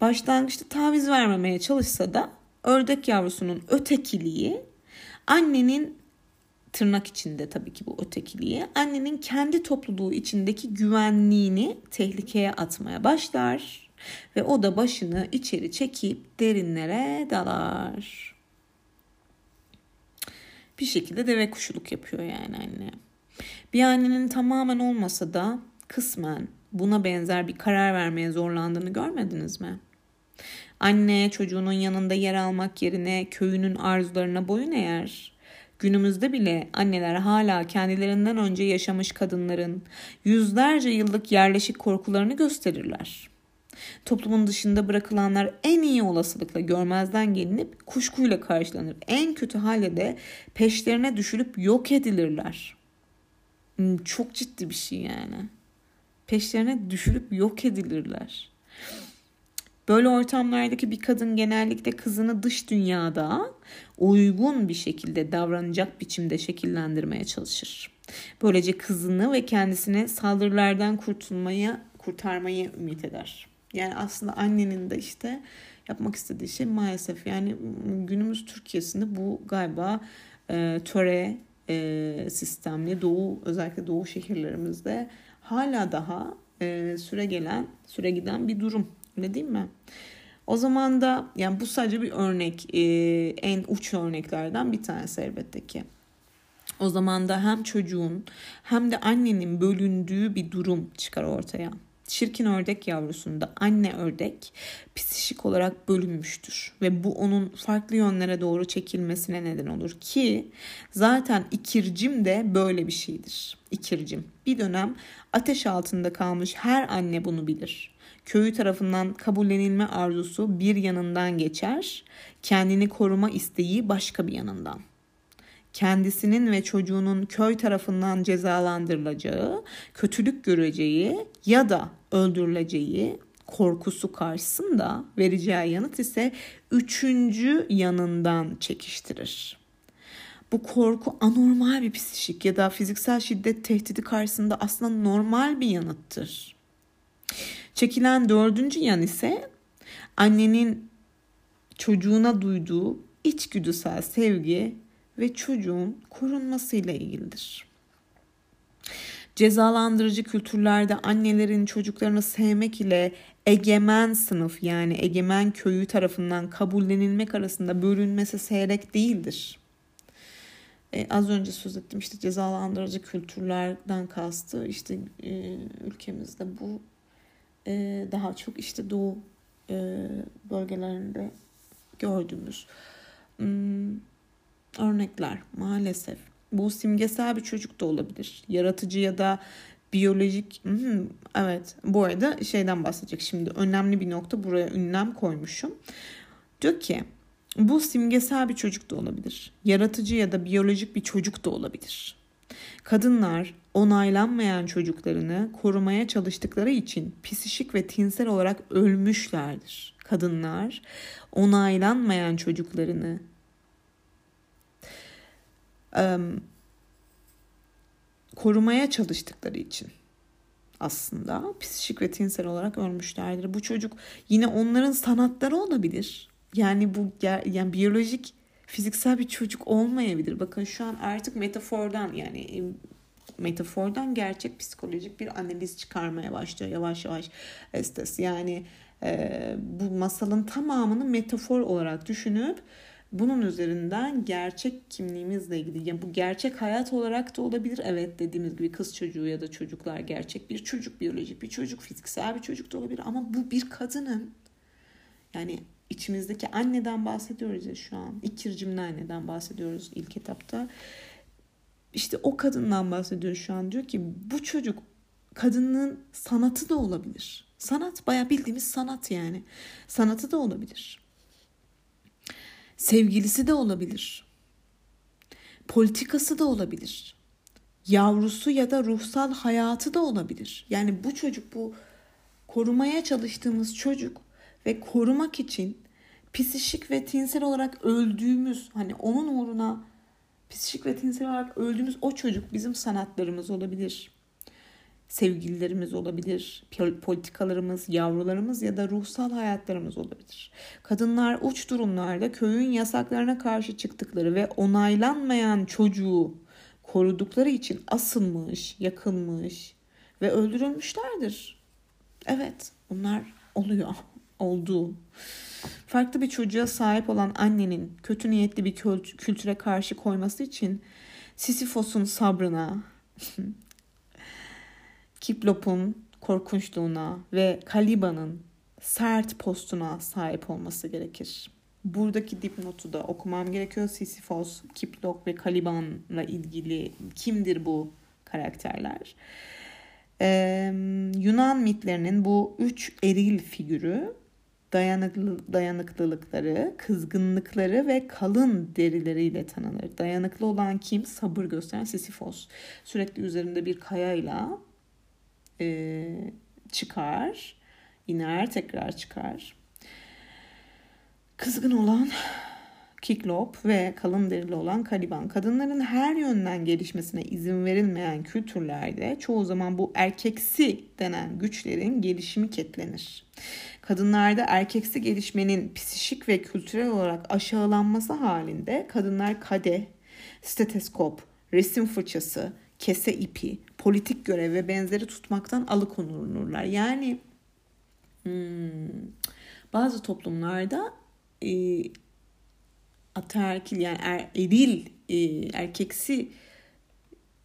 Başlangıçta taviz vermemeye çalışsa da ördek yavrusunun ötekiliği annenin tırnak içinde tabii ki bu ötekiliği annenin kendi topluluğu içindeki güvenliğini tehlikeye atmaya başlar ve o da başını içeri çekip derinlere dalar. Bir şekilde deve kuşuluk yapıyor yani anne. Bir annenin tamamen olmasa da kısmen buna benzer bir karar vermeye zorlandığını görmediniz mi? Anne çocuğunun yanında yer almak yerine köyünün arzularına boyun eğer. Günümüzde bile anneler hala kendilerinden önce yaşamış kadınların yüzlerce yıllık yerleşik korkularını gösterirler. Toplumun dışında bırakılanlar en iyi olasılıkla görmezden gelinip kuşkuyla karşılanır. En kötü halde de peşlerine düşülüp yok edilirler. Hmm, çok ciddi bir şey yani. Peşlerine düşülüp yok edilirler. Böyle ortamlardaki bir kadın genellikle kızını dış dünyada uygun bir şekilde davranacak biçimde şekillendirmeye çalışır. Böylece kızını ve kendisini saldırılardan kurtulmaya, kurtarmayı ümit eder. Yani aslında annenin de işte yapmak istediği şey maalesef yani günümüz Türkiye'sinde bu galiba e, töre e, sistemli doğu özellikle doğu şehirlerimizde hala daha e, süre gelen süre giden bir durum öyle değil mi? O zaman da yani bu sadece bir örnek e, en uç örneklerden bir tanesi elbette ki. O zaman da hem çocuğun hem de annenin bölündüğü bir durum çıkar ortaya. Çirkin ördek yavrusunda anne ördek psişik olarak bölünmüştür ve bu onun farklı yönlere doğru çekilmesine neden olur ki zaten ikircim de böyle bir şeydir. İkircim bir dönem ateş altında kalmış her anne bunu bilir. Köyü tarafından kabullenilme arzusu bir yanından geçer, kendini koruma isteği başka bir yanından kendisinin ve çocuğunun köy tarafından cezalandırılacağı, kötülük göreceği ya da öldürüleceği korkusu karşısında vereceği yanıt ise üçüncü yanından çekiştirir. Bu korku anormal bir psikik ya da fiziksel şiddet tehdidi karşısında aslında normal bir yanıttır. Çekilen dördüncü yan ise annenin çocuğuna duyduğu içgüdüsel sevgi ve çocuğun korunmasıyla ilgilidir. Cezalandırıcı kültürlerde annelerin çocuklarını sevmek ile egemen sınıf yani egemen köyü tarafından kabullenilmek arasında bölünmesi seyrek değildir. Ee, az önce söz ettim işte cezalandırıcı kültürlerden kastı işte e, ülkemizde bu e, daha çok işte doğu e, bölgelerinde gördüğümüz hmm, örnekler maalesef. Bu simgesel bir çocuk da olabilir. Yaratıcı ya da biyolojik hmm, evet bu arada şeyden bahsedecek şimdi önemli bir nokta buraya ünlem koymuşum. Diyor ki bu simgesel bir çocuk da olabilir. Yaratıcı ya da biyolojik bir çocuk da olabilir. Kadınlar onaylanmayan çocuklarını korumaya çalıştıkları için psişik ve tinsel olarak ölmüşlerdir. Kadınlar onaylanmayan çocuklarını korumaya çalıştıkları için aslında psikik ve tinsel olarak ölmüşlerdir. Bu çocuk yine onların sanatları olabilir. Yani bu yani biyolojik fiziksel bir çocuk olmayabilir. Bakın şu an artık metafordan yani metafordan gerçek psikolojik bir analiz çıkarmaya başlıyor yavaş yavaş Estes. Yani e, bu masalın tamamını metafor olarak düşünüp bunun üzerinden gerçek kimliğimizle ilgili yani bu gerçek hayat olarak da olabilir. Evet dediğimiz gibi kız çocuğu ya da çocuklar gerçek bir çocuk, biyolojik bir çocuk, fiziksel bir çocuk da olabilir ama bu bir kadının yani içimizdeki anneden bahsediyoruz ya şu an. İkircimli anneden bahsediyoruz ilk etapta. İşte o kadından bahsediyor şu an. Diyor ki bu çocuk kadının sanatı da olabilir. Sanat bayağı bildiğimiz sanat yani. Sanatı da olabilir. Sevgilisi de olabilir. Politikası da olabilir. Yavrusu ya da ruhsal hayatı da olabilir. Yani bu çocuk bu korumaya çalıştığımız çocuk ve korumak için psişik ve tinsel olarak öldüğümüz hani onun uğruna psişik ve tinsel olarak öldüğümüz o çocuk bizim sanatlarımız olabilir sevgililerimiz olabilir, politikalarımız, yavrularımız ya da ruhsal hayatlarımız olabilir. Kadınlar uç durumlarda köyün yasaklarına karşı çıktıkları ve onaylanmayan çocuğu korudukları için asılmış, yakılmış ve öldürülmüşlerdir. Evet, bunlar oluyor, oldu. Farklı bir çocuğa sahip olan annenin kötü niyetli bir kültüre karşı koyması için Sisyphos'un sabrına, Kiplop'un korkunçluğuna ve Kaliba'nın sert postuna sahip olması gerekir. Buradaki dipnotu da okumam gerekiyor. Sisyphos, Kiplok ve Caliban'la ilgili kimdir bu karakterler? Ee, Yunan mitlerinin bu üç eril figürü dayanıklı, dayanıklılıkları, kızgınlıkları ve kalın derileriyle tanınır. Dayanıklı olan kim? Sabır gösteren Sisyphos. Sürekli üzerinde bir kayayla e, çıkar, iner, tekrar çıkar. Kızgın olan Kiklop ve kalın derili olan Kaliban. Kadınların her yönden gelişmesine izin verilmeyen kültürlerde çoğu zaman bu erkeksi denen güçlerin gelişimi ketlenir. Kadınlarda erkeksi gelişmenin psişik ve kültürel olarak aşağılanması halinde kadınlar kade, steteskop, resim fırçası, kese ipi, politik görev ve benzeri tutmaktan alıkonulurlar. Yani hmm, bazı toplumlarda e, ataerkil yani er, eril e, erkeksi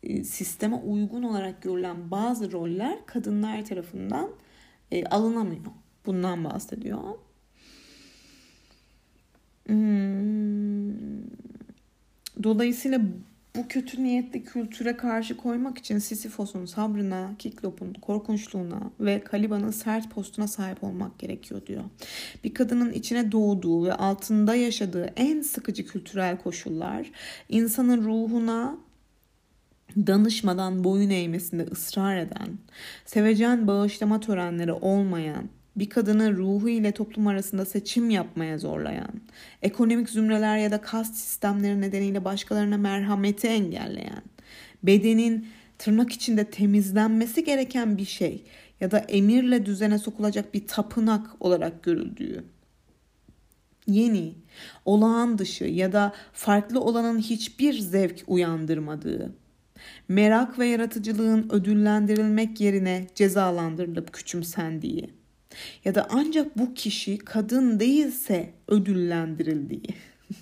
e, sisteme uygun olarak görülen bazı roller kadınlar tarafından e, alınamıyor. Bundan bahsediyor. Hmm. Dolayısıyla bu kötü niyetli kültüre karşı koymak için Sisyphos'un sabrına, Kiklop'un korkunçluğuna ve Kaliba'nın sert postuna sahip olmak gerekiyor diyor. Bir kadının içine doğduğu ve altında yaşadığı en sıkıcı kültürel koşullar insanın ruhuna danışmadan boyun eğmesinde ısrar eden, sevecen bağışlama törenleri olmayan, bir kadını ruhu ile toplum arasında seçim yapmaya zorlayan, ekonomik zümreler ya da kast sistemleri nedeniyle başkalarına merhameti engelleyen, bedenin tırnak içinde temizlenmesi gereken bir şey ya da emirle düzene sokulacak bir tapınak olarak görüldüğü, yeni, olağan dışı ya da farklı olanın hiçbir zevk uyandırmadığı, merak ve yaratıcılığın ödüllendirilmek yerine cezalandırılıp küçümsendiği, ya da ancak bu kişi kadın değilse ödüllendirildiği.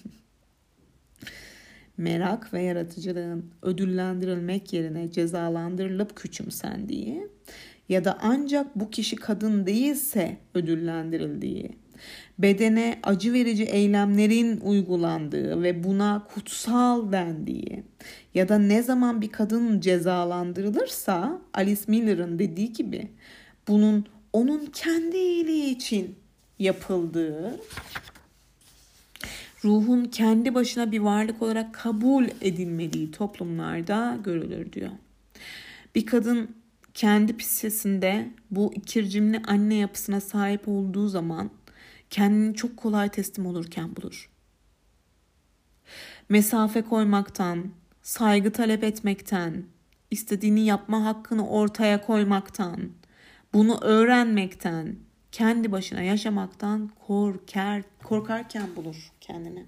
Merak ve yaratıcılığın ödüllendirilmek yerine cezalandırılıp küçümsendiği ya da ancak bu kişi kadın değilse ödüllendirildiği, bedene acı verici eylemlerin uygulandığı ve buna kutsal dendiği ya da ne zaman bir kadın cezalandırılırsa Alice Miller'ın dediği gibi bunun onun kendi iyiliği için yapıldığı ruhun kendi başına bir varlık olarak kabul edilmediği toplumlarda görülür diyor. Bir kadın kendi psisinde bu ikircimli anne yapısına sahip olduğu zaman kendini çok kolay teslim olurken bulur. Mesafe koymaktan, saygı talep etmekten, istediğini yapma hakkını ortaya koymaktan, bunu öğrenmekten, kendi başına yaşamaktan korkar, korkarken bulur kendini.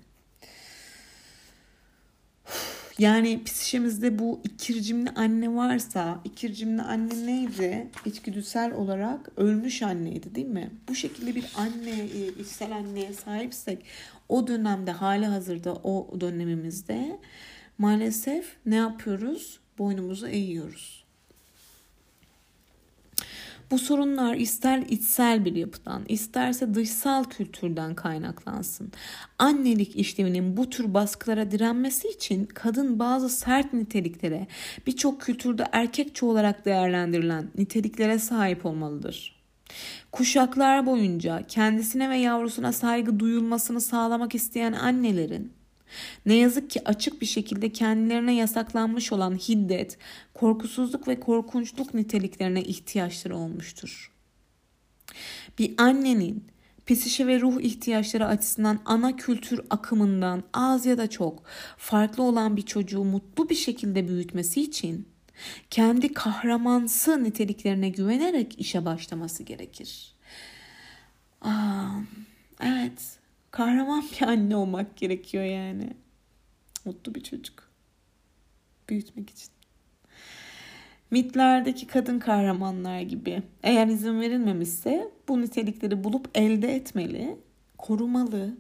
Yani psikimizde bu ikircimli anne varsa, ikircimli anne neydi? İçgüdüsel olarak ölmüş anneydi değil mi? Bu şekilde bir anne, e, içsel anneye sahipsek o dönemde hali hazırda o dönemimizde maalesef ne yapıyoruz? Boynumuzu eğiyoruz. Bu sorunlar ister içsel bir yapıdan, isterse dışsal kültürden kaynaklansın. Annelik işlevinin bu tür baskılara direnmesi için kadın bazı sert niteliklere, birçok kültürde erkekçe olarak değerlendirilen niteliklere sahip olmalıdır. Kuşaklar boyunca kendisine ve yavrusuna saygı duyulmasını sağlamak isteyen annelerin ne yazık ki açık bir şekilde kendilerine yasaklanmış olan hiddet, korkusuzluk ve korkunçluk niteliklerine ihtiyaçları olmuştur. Bir annenin psişe ve ruh ihtiyaçları açısından ana kültür akımından az ya da çok farklı olan bir çocuğu mutlu bir şekilde büyütmesi için kendi kahramansı niteliklerine güvenerek işe başlaması gerekir. Aa, evet kahraman bir anne olmak gerekiyor yani. Mutlu bir çocuk. Büyütmek için. Mitlerdeki kadın kahramanlar gibi eğer izin verilmemişse bu nitelikleri bulup elde etmeli, korumalı,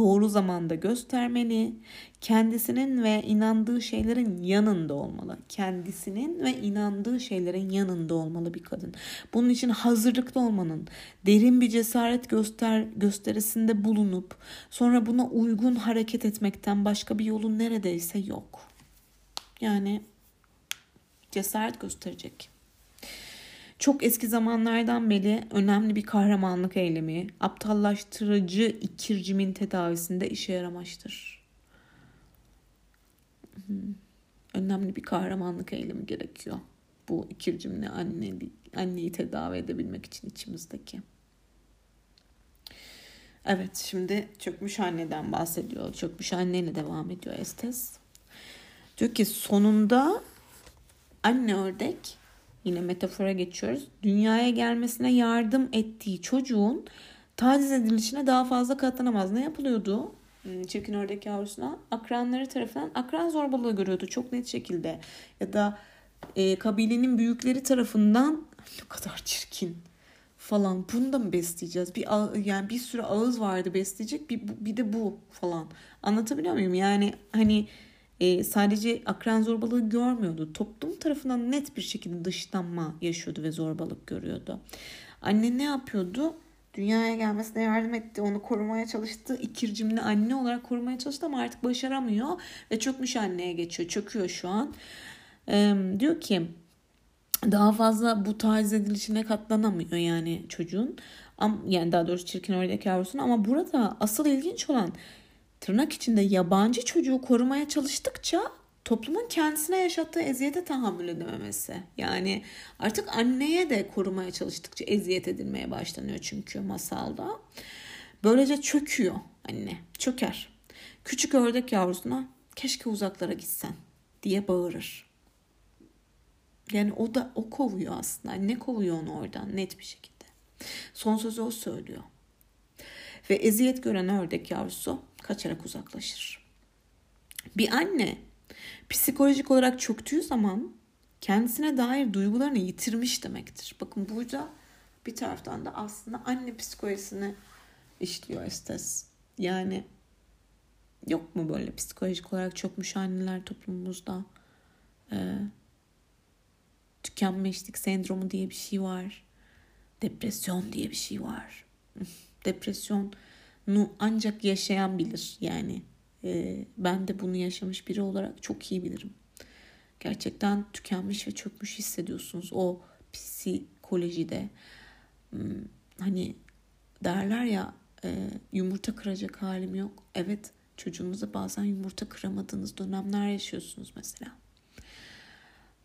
doğru zamanda göstermeli, kendisinin ve inandığı şeylerin yanında olmalı. Kendisinin ve inandığı şeylerin yanında olmalı bir kadın. Bunun için hazırlıklı olmanın, derin bir cesaret göster gösterisinde bulunup sonra buna uygun hareket etmekten başka bir yolu neredeyse yok. Yani cesaret gösterecek. Çok eski zamanlardan beri önemli bir kahramanlık eylemi, aptallaştırıcı ikircimin tedavisinde işe yaramaştır. Önemli bir kahramanlık eylemi gerekiyor. Bu ikircimli anne, anneyi tedavi edebilmek için içimizdeki. Evet şimdi çökmüş anneden bahsediyor. Çökmüş anneyle devam ediyor Estes. Diyor ki sonunda anne ördek yine metafora geçiyoruz. Dünyaya gelmesine yardım ettiği çocuğun taciz edilişine daha fazla katlanamaz. Ne yapılıyordu? Hmm, çirkin ördek yavrusuna akranları tarafından akran zorbalığı görüyordu çok net şekilde. Ya da e, kabilenin büyükleri tarafından ne kadar çirkin falan. Bunu da mı besleyeceğiz? Bir yani bir sürü ağız vardı besleyecek. Bir bir de bu falan. Anlatabiliyor muyum? Yani hani e, sadece akran zorbalığı görmüyordu. Toplum tarafından net bir şekilde dışlanma yaşıyordu ve zorbalık görüyordu. Anne ne yapıyordu? Dünyaya gelmesine yardım etti. Onu korumaya çalıştı. İkircimli anne olarak korumaya çalıştı ama artık başaramıyor. Ve çökmüş anneye geçiyor. Çöküyor şu an. Ee, diyor ki daha fazla bu taciz edilişine katlanamıyor yani çocuğun. Yani daha doğrusu çirkin ördek yavrusunun ama burada asıl ilginç olan tırnak içinde yabancı çocuğu korumaya çalıştıkça toplumun kendisine yaşattığı eziyete tahammül edememesi. Yani artık anneye de korumaya çalıştıkça eziyet edilmeye başlanıyor çünkü masalda. Böylece çöküyor anne, çöker. Küçük ördek yavrusuna keşke uzaklara gitsen diye bağırır. Yani o da o kovuyor aslında. Ne kovuyor onu oradan net bir şekilde. Son sözü o söylüyor. Ve eziyet gören ördek yavrusu kaçarak uzaklaşır. Bir anne psikolojik olarak çöktüğü zaman kendisine dair duygularını yitirmiş demektir. Bakın burada bir taraftan da aslında anne psikolojisini işliyor Estes. Yani yok mu böyle psikolojik olarak çökmüş anneler toplumumuzda? Ee, tükenmişlik sendromu diye bir şey var. Depresyon diye bir şey var. Depresyonu ancak yaşayan bilir yani. E, ben de bunu yaşamış biri olarak çok iyi bilirim. Gerçekten tükenmiş ve çökmüş hissediyorsunuz o psikolojide. Hmm, hani derler ya e, yumurta kıracak halim yok. Evet çocuğunuza bazen yumurta kıramadığınız dönemler yaşıyorsunuz mesela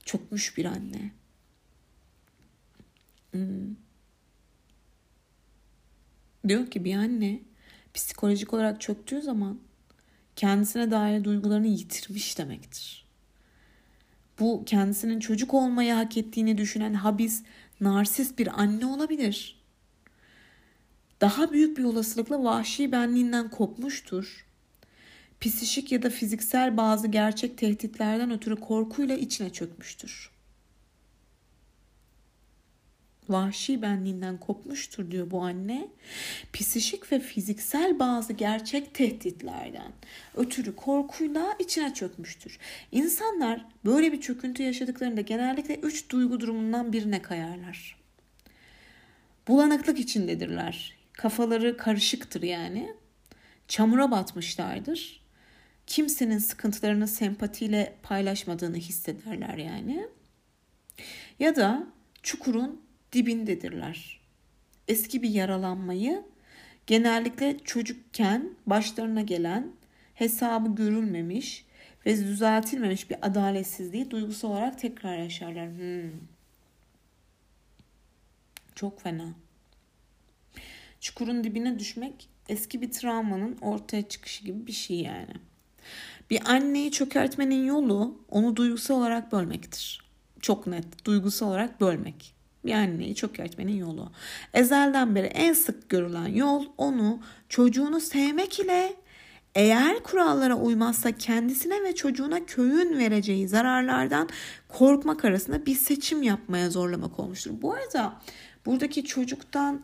çökmüş bir anne. Hmm. Diyor ki bir anne psikolojik olarak çöktüğü zaman kendisine dair duygularını yitirmiş demektir. Bu kendisinin çocuk olmayı hak ettiğini düşünen habis, narsist bir anne olabilir. Daha büyük bir olasılıkla vahşi benliğinden kopmuştur psişik ya da fiziksel bazı gerçek tehditlerden ötürü korkuyla içine çökmüştür. Vahşi benliğinden kopmuştur diyor bu anne. Psişik ve fiziksel bazı gerçek tehditlerden ötürü korkuyla içine çökmüştür. İnsanlar böyle bir çöküntü yaşadıklarında genellikle üç duygu durumundan birine kayarlar. Bulanıklık içindedirler. Kafaları karışıktır yani. Çamura batmışlardır kimsenin sıkıntılarını sempatiyle paylaşmadığını hissederler yani. Ya da çukurun dibindedirler. Eski bir yaralanmayı genellikle çocukken başlarına gelen hesabı görülmemiş ve düzeltilmemiş bir adaletsizliği duygusal olarak tekrar yaşarlar. Hmm. Çok fena. Çukurun dibine düşmek eski bir travmanın ortaya çıkışı gibi bir şey yani. Bir anneyi çökertmenin yolu onu duygusal olarak bölmektir. Çok net, duygusal olarak bölmek. Bir anneyi çökertmenin yolu. Ezelden beri en sık görülen yol onu çocuğunu sevmek ile eğer kurallara uymazsa kendisine ve çocuğuna köyün vereceği zararlardan korkmak arasında bir seçim yapmaya zorlamak olmuştur. Bu arada buradaki çocuktan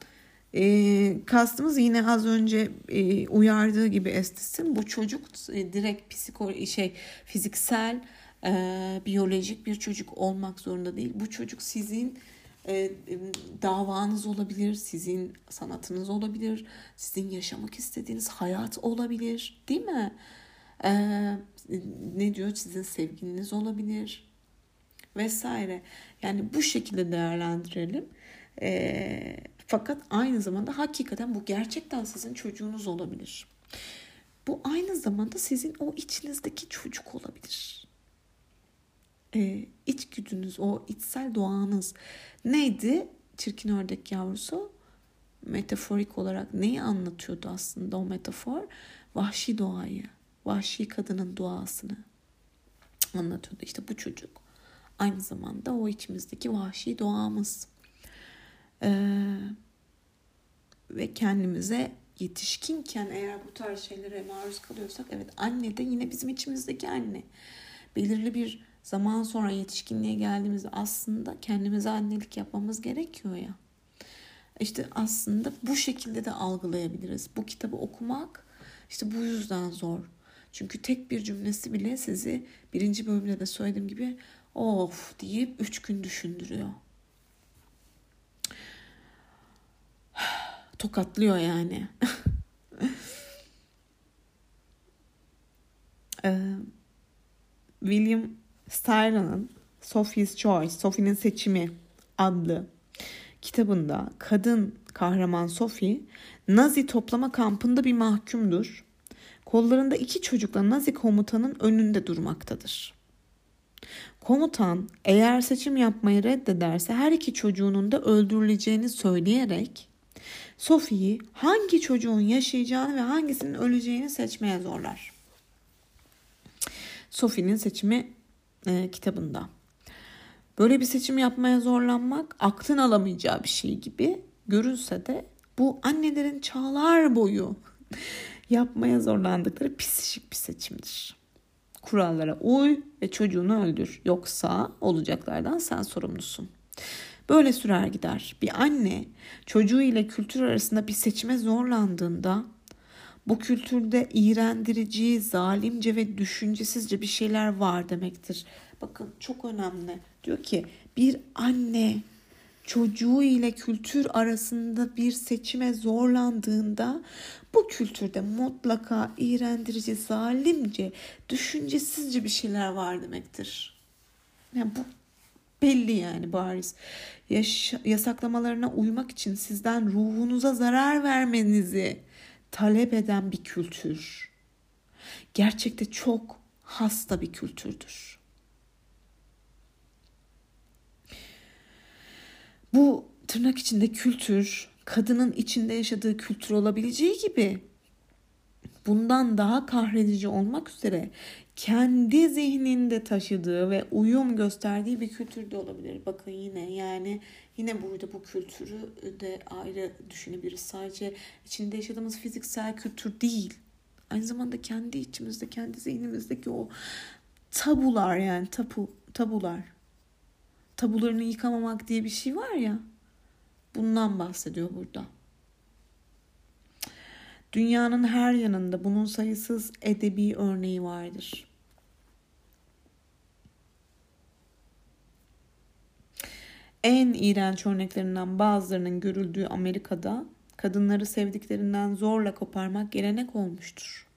e, kastımız yine az önce e, uyardığı gibi estesin bu çocuk e, direkt psiko şey fiziksel e, biyolojik bir çocuk olmak zorunda değil. Bu çocuk sizin e, davanız olabilir, sizin sanatınız olabilir, sizin yaşamak istediğiniz hayat olabilir, değil mi? E, ne diyor? Sizin sevginiz olabilir. vesaire. Yani bu şekilde değerlendirelim. E, fakat aynı zamanda hakikaten bu gerçekten sizin çocuğunuz olabilir. Bu aynı zamanda sizin o içinizdeki çocuk olabilir. E, içgüdünüz, o içsel doğanız neydi? Çirkin ördek yavrusu metaforik olarak neyi anlatıyordu aslında o metafor? Vahşi doğayı, vahşi kadının doğasını anlatıyordu. İşte bu çocuk aynı zamanda o içimizdeki vahşi doğamız. Ee, ve kendimize yetişkinken eğer bu tarz şeylere maruz kalıyorsak evet anne de yine bizim içimizdeki anne. Belirli bir zaman sonra yetişkinliğe geldiğimizde aslında kendimize annelik yapmamız gerekiyor ya. İşte aslında bu şekilde de algılayabiliriz. Bu kitabı okumak işte bu yüzden zor. Çünkü tek bir cümlesi bile sizi birinci bölümde de söylediğim gibi of deyip üç gün düşündürüyor. Tokatlıyor yani. William Styron'ın Sophie's Choice, Sophie'nin Seçimi adlı kitabında kadın kahraman Sophie Nazi toplama kampında bir mahkumdur. Kollarında iki çocukla Nazi komutanın önünde durmaktadır. Komutan eğer seçim yapmayı reddederse her iki çocuğunun da öldürüleceğini söyleyerek Sophie'yi hangi çocuğun yaşayacağını ve hangisinin öleceğini seçmeye zorlar. Sophie'nin seçimi e, kitabında. Böyle bir seçim yapmaya zorlanmak aklın alamayacağı bir şey gibi görünse de bu annelerin çağlar boyu yapmaya zorlandıkları psikik bir seçimdir. Kurallara uy ve çocuğunu öldür. Yoksa olacaklardan sen sorumlusun. Böyle sürer gider. Bir anne çocuğu ile kültür arasında bir seçime zorlandığında bu kültürde iğrendirici, zalimce ve düşüncesizce bir şeyler var demektir. Bakın çok önemli. Diyor ki bir anne çocuğu ile kültür arasında bir seçime zorlandığında bu kültürde mutlaka iğrendirici, zalimce, düşüncesizce bir şeyler var demektir. Yani bu belli yani bariz. Yaş yasaklamalarına uymak için sizden ruhunuza zarar vermenizi talep eden bir kültür. Gerçekte çok hasta bir kültürdür. Bu tırnak içinde kültür kadının içinde yaşadığı kültür olabileceği gibi bundan daha kahredici olmak üzere kendi zihninde taşıdığı ve uyum gösterdiği bir kültür de olabilir. Bakın yine yani yine burada bu kültürü de ayrı düşünebiliriz. Sadece içinde yaşadığımız fiziksel kültür değil. Aynı zamanda kendi içimizde, kendi zihnimizdeki o tabular yani tabu, tabular tabularını yıkamamak diye bir şey var ya. Bundan bahsediyor burada. Dünyanın her yanında bunun sayısız edebi örneği vardır. En iğrenç örneklerinden bazılarının görüldüğü Amerika'da kadınları sevdiklerinden zorla koparmak gelenek olmuştur.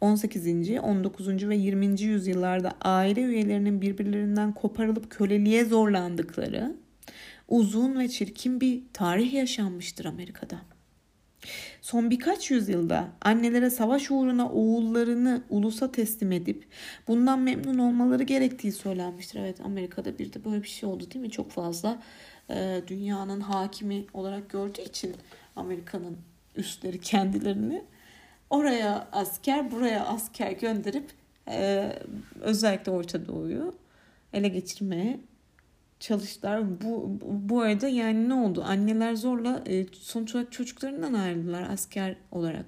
18. 19. ve 20. yüzyıllarda aile üyelerinin birbirlerinden koparılıp köleliğe zorlandıkları uzun ve çirkin bir tarih yaşanmıştır Amerika'da. Son birkaç yüzyılda annelere savaş uğruna oğullarını ulusa teslim edip bundan memnun olmaları gerektiği söylenmiştir. Evet Amerika'da bir de böyle bir şey oldu değil mi? Çok fazla e, dünyanın hakimi olarak gördüğü için Amerika'nın üstleri kendilerini oraya asker buraya asker gönderip e, özellikle Orta Doğu'yu ele geçirmeye çalıştılar. Bu, bu arada yani ne oldu? Anneler zorla e, sonuç olarak çocuklarından ayrıldılar asker olarak.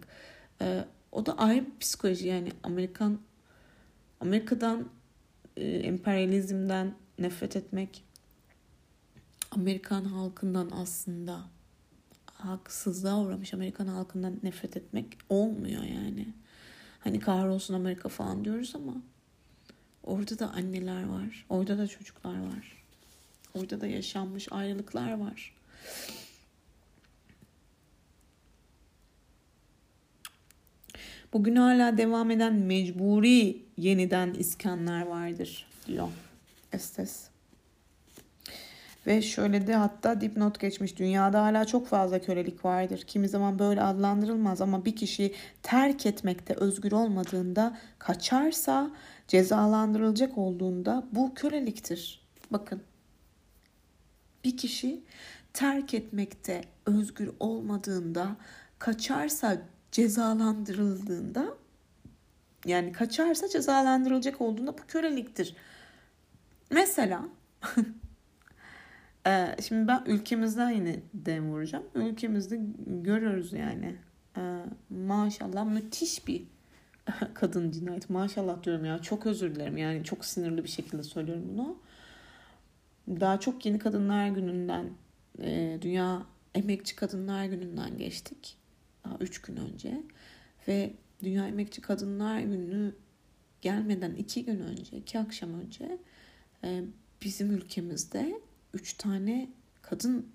E, o da ayrı bir psikoloji yani Amerikan Amerika'dan e, emperyalizmden nefret etmek Amerikan halkından aslında haksızlığa uğramış Amerikan halkından nefret etmek olmuyor yani. Hani kahrolsun Amerika falan diyoruz ama orada da anneler var. Orada da çocuklar var. Orada da yaşanmış ayrılıklar var. Bugün hala devam eden mecburi yeniden iskanlar vardır. diyor Estes. Ve şöyle de hatta dipnot geçmiş. Dünyada hala çok fazla kölelik vardır. Kimi zaman böyle adlandırılmaz ama bir kişi terk etmekte özgür olmadığında kaçarsa cezalandırılacak olduğunda bu köleliktir. Bakın bir kişi terk etmekte özgür olmadığında kaçarsa cezalandırıldığında yani kaçarsa cezalandırılacak olduğunda bu köleliktir. Mesela Ee, şimdi ben ülkemizden yine dem vuracağım. Ülkemizde görüyoruz yani. Ee, maşallah müthiş bir kadın cinayeti. Maşallah diyorum ya. Çok özür dilerim. Yani çok sinirli bir şekilde söylüyorum bunu. Daha çok yeni kadınlar gününden, e, dünya emekçi kadınlar gününden geçtik. Daha üç gün önce. Ve dünya emekçi kadınlar günü gelmeden iki gün önce, iki akşam önce e, bizim ülkemizde üç tane kadın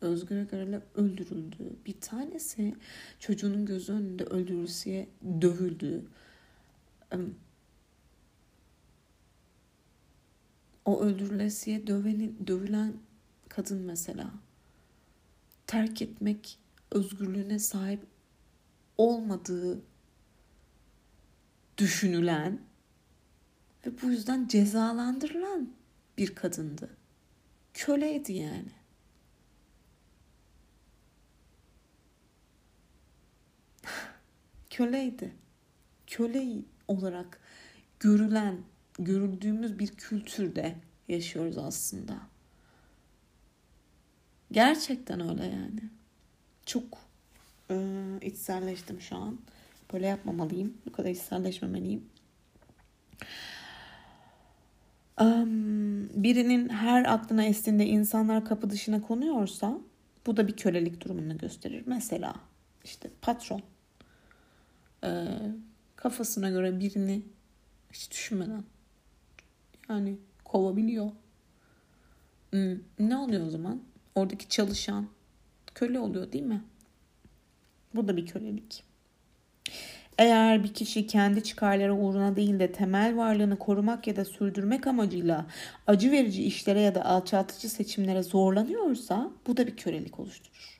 Özgür Akaral'a öldürüldü. Bir tanesi çocuğunun gözü önünde öldürülseye dövüldü. O öldürülesiye döveni, dövülen kadın mesela terk etmek özgürlüğüne sahip olmadığı düşünülen ve bu yüzden cezalandırılan bir kadındı. Köleydi yani. Köleydi. Köle olarak görülen, görüldüğümüz bir kültürde yaşıyoruz aslında. Gerçekten öyle yani. Çok e, içselleştim şu an. Böyle yapmamalıyım. Bu kadar içselleşmemeliyim. birinin her aklına estiğinde insanlar kapı dışına konuyorsa bu da bir kölelik durumunu gösterir. Mesela işte patron kafasına göre birini hiç düşünmeden yani kovabiliyor. Hmm, ne oluyor o zaman? Oradaki çalışan köle oluyor değil mi? Bu da bir kölelik. Eğer bir kişi kendi çıkarları uğruna değil de temel varlığını korumak ya da sürdürmek amacıyla acı verici işlere ya da alçaltıcı seçimlere zorlanıyorsa bu da bir kölelik oluşturur.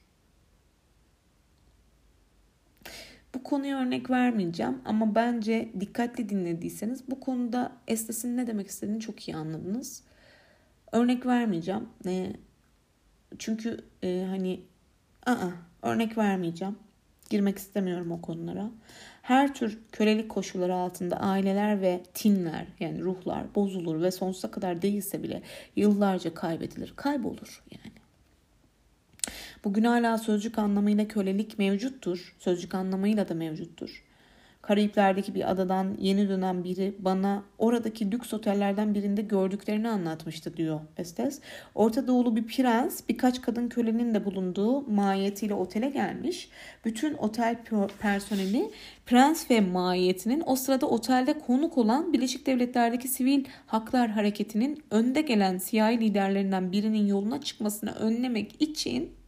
Bu konuya örnek vermeyeceğim ama bence dikkatli dinlediyseniz bu konuda Estes'in ne demek istediğini çok iyi anladınız. Örnek vermeyeceğim. E, çünkü e, hani aa, örnek vermeyeceğim. Girmek istemiyorum o konulara. Her tür kölelik koşulları altında aileler ve tinler yani ruhlar bozulur ve sonsuza kadar değilse bile yıllarca kaybedilir, kaybolur yani. Bugün hala sözcük anlamıyla kölelik mevcuttur. Sözcük anlamıyla da mevcuttur. Karayipler'deki bir adadan yeni dönen biri bana oradaki lüks otellerden birinde gördüklerini anlatmıştı diyor Estes. Orta Doğulu bir prens birkaç kadın kölenin de bulunduğu mahiyetiyle otele gelmiş. Bütün otel personeli prens ve mahiyetinin o sırada otelde konuk olan Birleşik Devletler'deki sivil haklar hareketinin önde gelen siyahi liderlerinden birinin yoluna çıkmasını önlemek için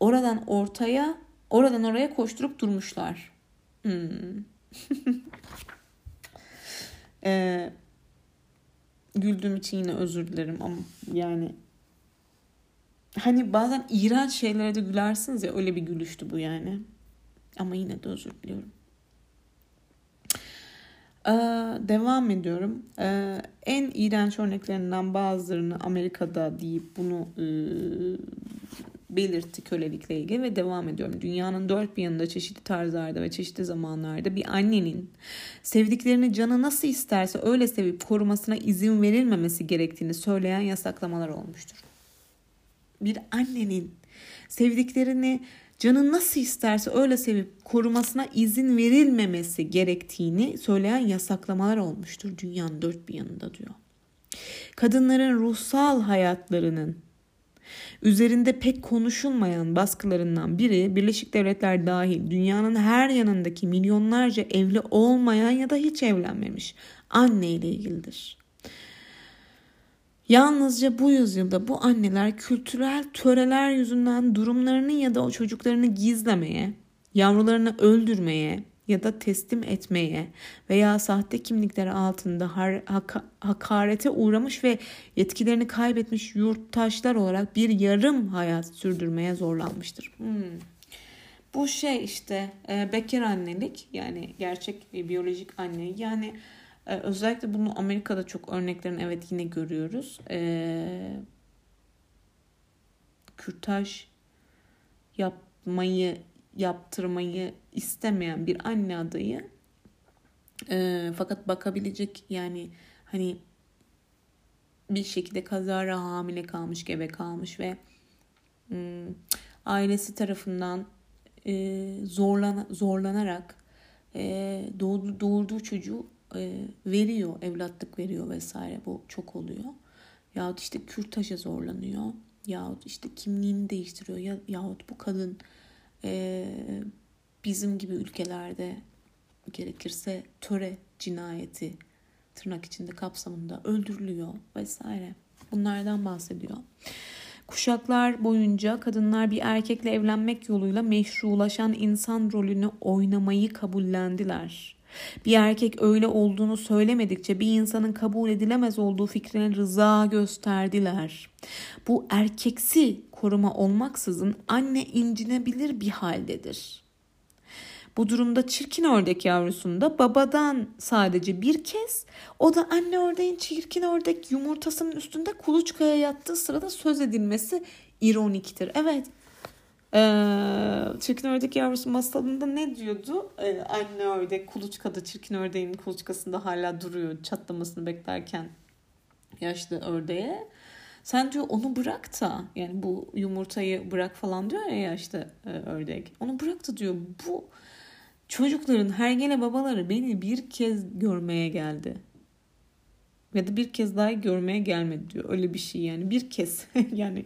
oradan ortaya oradan oraya koşturup durmuşlar. Hmm. ee, güldüğüm için yine özür dilerim ama yani hani bazen iğrenç şeylere de gülersiniz ya öyle bir gülüştü bu yani. Ama yine de özür diliyorum. Ee, devam ediyorum. Ee, en iğrenç örneklerinden bazılarını Amerika'da deyip bunu e, belirtti kölelikle ilgili ve devam ediyorum. Dünyanın dört bir yanında çeşitli tarzlarda ve çeşitli zamanlarda bir annenin sevdiklerini canı nasıl isterse öyle sevip korumasına izin verilmemesi gerektiğini söyleyen yasaklamalar olmuştur. Bir annenin sevdiklerini canı nasıl isterse öyle sevip korumasına izin verilmemesi gerektiğini söyleyen yasaklamalar olmuştur dünyanın dört bir yanında diyor. Kadınların ruhsal hayatlarının Üzerinde pek konuşulmayan baskılarından biri Birleşik Devletler dahil dünyanın her yanındaki milyonlarca evli olmayan ya da hiç evlenmemiş anne ile ilgilidir. Yalnızca bu yüzyılda bu anneler kültürel töreler yüzünden durumlarını ya da o çocuklarını gizlemeye, yavrularını öldürmeye, ya da teslim etmeye veya sahte kimlikleri altında haka, hakarete uğramış ve yetkilerini kaybetmiş yurttaşlar olarak bir yarım hayat sürdürmeye zorlanmıştır. Hmm. Bu şey işte e, bekar annelik yani gerçek bir biyolojik anne yani e, özellikle bunu Amerika'da çok örneklerini evet yine görüyoruz. E, kürtaj yapmayı yaptırmayı istemeyen bir anne adayı e, fakat bakabilecek yani hani bir şekilde kazara hamile kalmış gebe kalmış ve e, ailesi tarafından e, zorlan zorlanarak e, doğdu, doğurduğu çocuğu e, veriyor evlatlık veriyor vesaire. Bu çok oluyor. Yahut işte kürtaja zorlanıyor. Yahut işte kimliğini değiştiriyor. Ya, yahut bu kadın e, bizim gibi ülkelerde gerekirse töre cinayeti tırnak içinde kapsamında öldürülüyor vesaire. Bunlardan bahsediyor. Kuşaklar boyunca kadınlar bir erkekle evlenmek yoluyla meşrulaşan insan rolünü oynamayı kabullendiler. Bir erkek öyle olduğunu söylemedikçe bir insanın kabul edilemez olduğu fikrine rıza gösterdiler. Bu erkeksi koruma olmaksızın anne incinebilir bir haldedir. Bu durumda çirkin ördek yavrusunda babadan sadece bir kez o da anne ördeğin çirkin ördek yumurtasının üstünde kuluçkaya yattığı sırada söz edilmesi ironiktir. Evet ee, çirkin ördek yavrusu masalında ne diyordu? Ee, anne ördek kuluçkada çirkin ördeğin kuluçkasında hala duruyor çatlamasını beklerken yaşlı ördeğe. Sen diyor onu bırak da yani bu yumurtayı bırak falan diyor ya işte e, ördek. Onu bırak da diyor bu çocukların hergele babaları beni bir kez görmeye geldi. Ya da bir kez daha görmeye gelmedi diyor. Öyle bir şey yani bir kez yani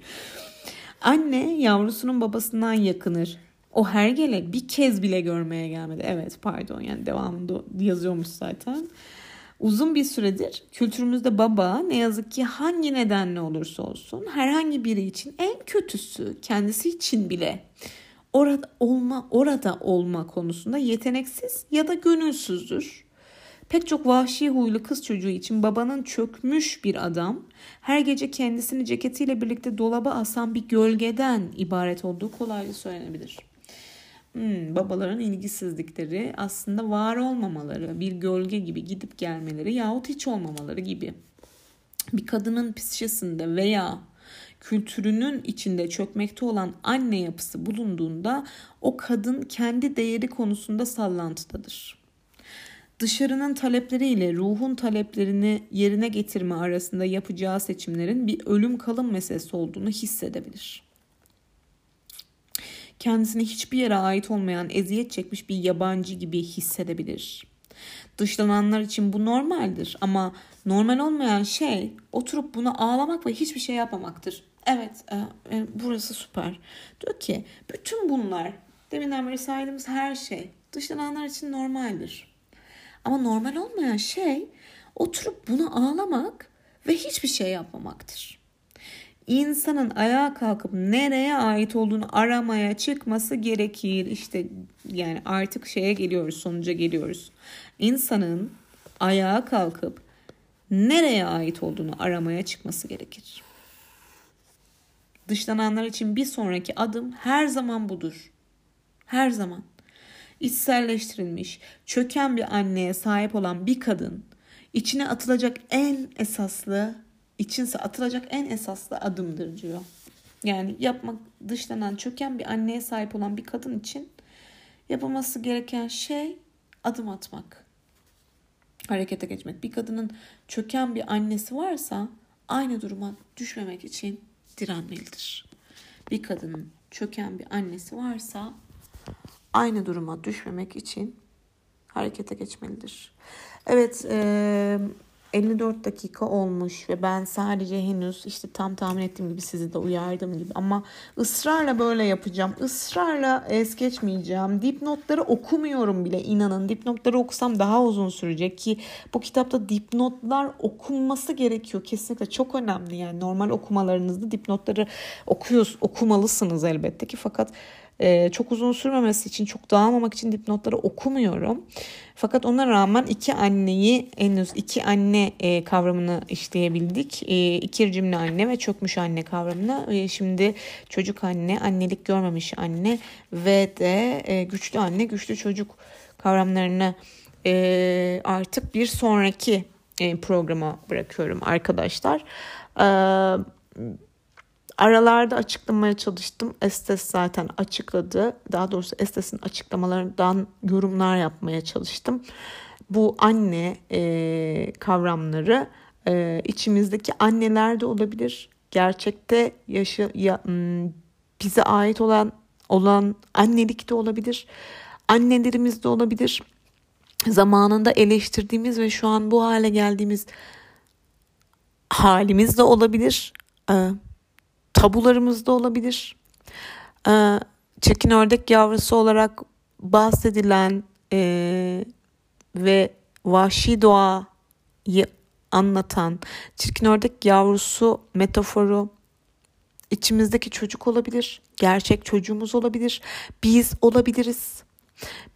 Anne yavrusunun babasından yakınır. O hergele bir kez bile görmeye gelmedi. Evet pardon yani devamında yazıyormuş zaten. Uzun bir süredir kültürümüzde baba ne yazık ki hangi nedenle olursa olsun herhangi biri için en kötüsü kendisi için bile orada olma orada olma konusunda yeteneksiz ya da gönülsüzdür. Pek çok vahşi huylu kız çocuğu için babanın çökmüş bir adam, her gece kendisini ceketiyle birlikte dolaba asan bir gölgeden ibaret olduğu kolaylıkla söylenebilir. Hmm, babaların ilgisizlikleri aslında var olmamaları, bir gölge gibi gidip gelmeleri yahut hiç olmamaları gibi. Bir kadının psikisinde veya kültürünün içinde çökmekte olan anne yapısı bulunduğunda o kadın kendi değeri konusunda sallantıdadır dışarının talepleriyle ruhun taleplerini yerine getirme arasında yapacağı seçimlerin bir ölüm kalım meselesi olduğunu hissedebilir. Kendisini hiçbir yere ait olmayan eziyet çekmiş bir yabancı gibi hissedebilir. Dışlananlar için bu normaldir ama normal olmayan şey oturup buna ağlamak ve hiçbir şey yapmamaktır. Evet e, e, burası süper. Diyor ki bütün bunlar deminden beri saydığımız her şey dışlananlar için normaldir. Ama normal olmayan şey oturup bunu ağlamak ve hiçbir şey yapmamaktır. İnsanın ayağa kalkıp nereye ait olduğunu aramaya çıkması gerekir. İşte yani artık şeye geliyoruz, sonuca geliyoruz. İnsanın ayağa kalkıp nereye ait olduğunu aramaya çıkması gerekir. Dışlananlar için bir sonraki adım her zaman budur. Her zaman içselleştirilmiş, çöken bir anneye sahip olan bir kadın içine atılacak en esaslı, içinse atılacak en esaslı adımdır diyor. Yani yapmak dışlanan, çöken bir anneye sahip olan bir kadın için yapılması gereken şey adım atmak. Harekete geçmek. Bir kadının çöken bir annesi varsa aynı duruma düşmemek için direnmelidir. Bir kadının çöken bir annesi varsa aynı duruma düşmemek için harekete geçmelidir. Evet, e, 54 dakika olmuş ve ben sadece henüz işte tam tahmin ettiğim gibi sizi de uyardım gibi ama ısrarla böyle yapacağım. Israrla es geçmeyeceğim. Dipnotları okumuyorum bile inanın. Dipnotları okusam daha uzun sürecek ki bu kitapta dipnotlar okunması gerekiyor. Kesinlikle çok önemli yani normal okumalarınızda dipnotları okuyoruz, okumalısınız elbette ki fakat e, çok uzun sürmemesi için çok dağılmamak için dipnotları okumuyorum. Fakat ona rağmen iki anneyi henüz iki anne e, kavramını işleyebildik. E, ikircimli anne ve çökmüş anne kavramını. E, şimdi çocuk anne, annelik görmemiş anne ve de e, güçlü anne, güçlü çocuk kavramlarını e, artık bir sonraki e, programa bırakıyorum arkadaşlar. E, aralarda açıklamaya çalıştım. Estes zaten açıkladı. Daha doğrusu Estes'in açıklamalarından yorumlar yapmaya çalıştım. Bu anne e, kavramları e, içimizdeki anneler de olabilir. Gerçekte yaşı ya, bize ait olan olan annelik de olabilir. Annelerimiz de olabilir zamanında eleştirdiğimiz ve şu an bu hale geldiğimiz halimiz de olabilir. E, tabularımız da olabilir. E, çekin ördek yavrusu olarak bahsedilen e, ve vahşi doğayı anlatan çirkin ördek yavrusu metaforu içimizdeki çocuk olabilir, gerçek çocuğumuz olabilir, biz olabiliriz.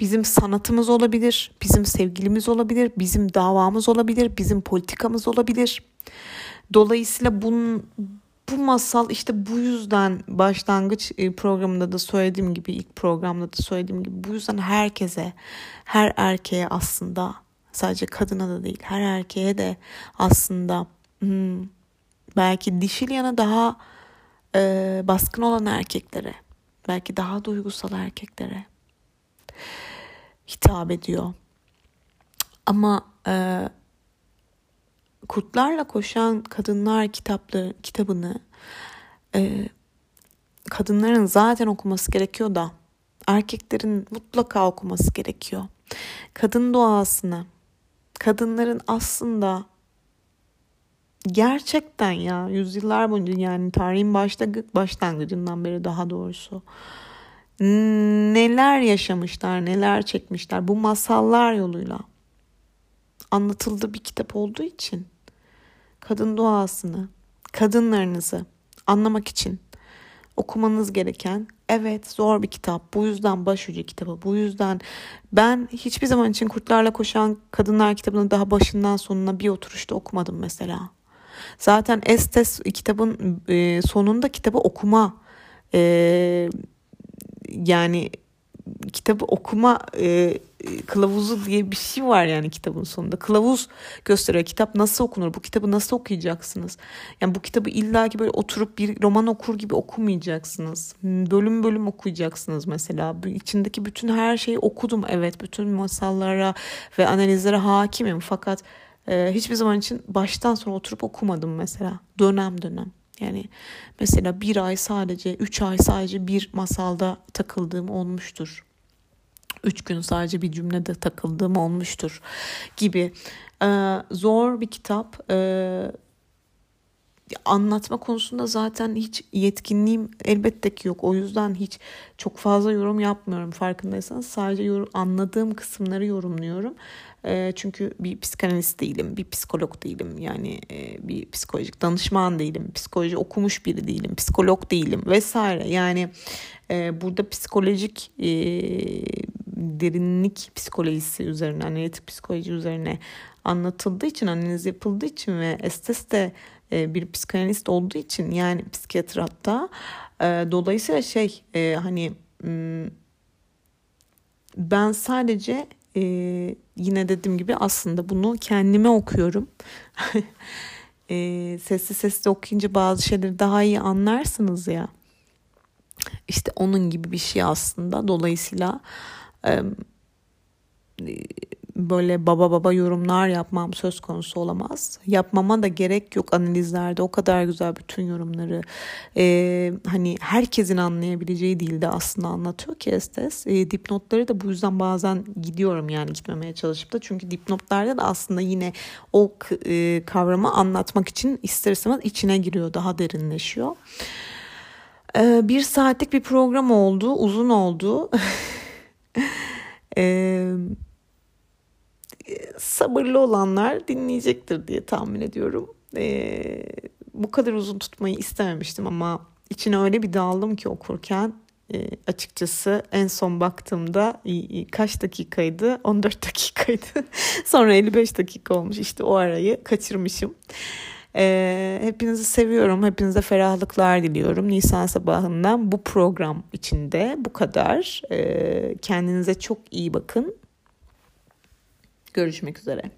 Bizim sanatımız olabilir, bizim sevgilimiz olabilir, bizim davamız olabilir, bizim politikamız olabilir. Dolayısıyla bunun, bu masal işte bu yüzden başlangıç e, programında da söylediğim gibi ilk programda da söylediğim gibi bu yüzden herkese, her erkeğe aslında sadece kadına da değil her erkeğe de aslında hmm, belki dişil yana daha e, baskın olan erkeklere, belki daha duygusal erkeklere hitap ediyor. Ama e, Kurtlarla Koşan Kadınlar kitapları, kitabını e, kadınların zaten okuması gerekiyor da erkeklerin mutlaka okuması gerekiyor. Kadın doğasını, kadınların aslında gerçekten ya yüzyıllar boyunca yani tarihin başta başlangıcından beri daha doğrusu neler yaşamışlar, neler çekmişler bu masallar yoluyla anlatıldığı bir kitap olduğu için kadın doğasını, kadınlarınızı anlamak için okumanız gereken evet zor bir kitap. Bu yüzden başucu kitabı. Bu yüzden ben hiçbir zaman için Kurtlarla Koşan Kadınlar kitabını daha başından sonuna bir oturuşta okumadım mesela. Zaten Estes kitabın e, sonunda kitabı okuma e, yani kitabı okuma e, kılavuzu diye bir şey var yani kitabın sonunda. Kılavuz gösteriyor kitap nasıl okunur, bu kitabı nasıl okuyacaksınız? Yani bu kitabı illa ki böyle oturup bir roman okur gibi okumayacaksınız. Bölüm bölüm okuyacaksınız mesela. İçindeki bütün her şeyi okudum evet. Bütün masallara ve analizlere hakimim fakat e, hiçbir zaman için baştan sona oturup okumadım mesela. Dönem dönem. Yani mesela bir ay sadece, üç ay sadece bir masalda takıldığım olmuştur. Üç gün sadece bir cümlede takıldığım olmuştur gibi. Ee, zor bir kitap. Ee, anlatma konusunda zaten hiç yetkinliğim elbette ki yok. O yüzden hiç çok fazla yorum yapmıyorum farkındaysanız. Sadece yorum, anladığım kısımları yorumluyorum. Çünkü bir psikanalist değilim, bir psikolog değilim. Yani bir psikolojik danışman değilim, psikoloji okumuş biri değilim, psikolog değilim vesaire. Yani burada psikolojik derinlik psikolojisi üzerine, analitik psikoloji üzerine anlatıldığı için, analiz yapıldığı için ve Estes de bir psikanalist olduğu için yani psikiyatr hatta dolayısıyla şey hani ben sadece e, yine dediğim gibi aslında bunu kendime okuyorum. e, sesli sesli okuyunca bazı şeyleri daha iyi anlarsınız ya. İşte onun gibi bir şey aslında. Dolayısıyla e, böyle baba baba yorumlar yapmam söz konusu olamaz. Yapmama da gerek yok analizlerde o kadar güzel bütün yorumları e, hani herkesin anlayabileceği dilde aslında anlatıyor ki Estes. E, dipnotları da bu yüzden bazen gidiyorum yani gitmemeye çalışıp da çünkü dipnotlarda da aslında yine o e, kavramı anlatmak için ister istemez içine giriyor daha derinleşiyor. E, bir saatlik bir program oldu uzun oldu. Eee sabırlı olanlar dinleyecektir diye tahmin ediyorum. Ee, bu kadar uzun tutmayı istememiştim ama içine öyle bir daldım ki okurken e, açıkçası en son baktığımda kaç dakikaydı? 14 dakikaydı. Sonra 55 dakika olmuş. İşte o arayı kaçırmışım. E, hepinizi seviyorum. Hepinize ferahlıklar diliyorum. Nisan sabahından bu program içinde bu kadar. E, kendinize çok iyi bakın. Görüşmek üzere.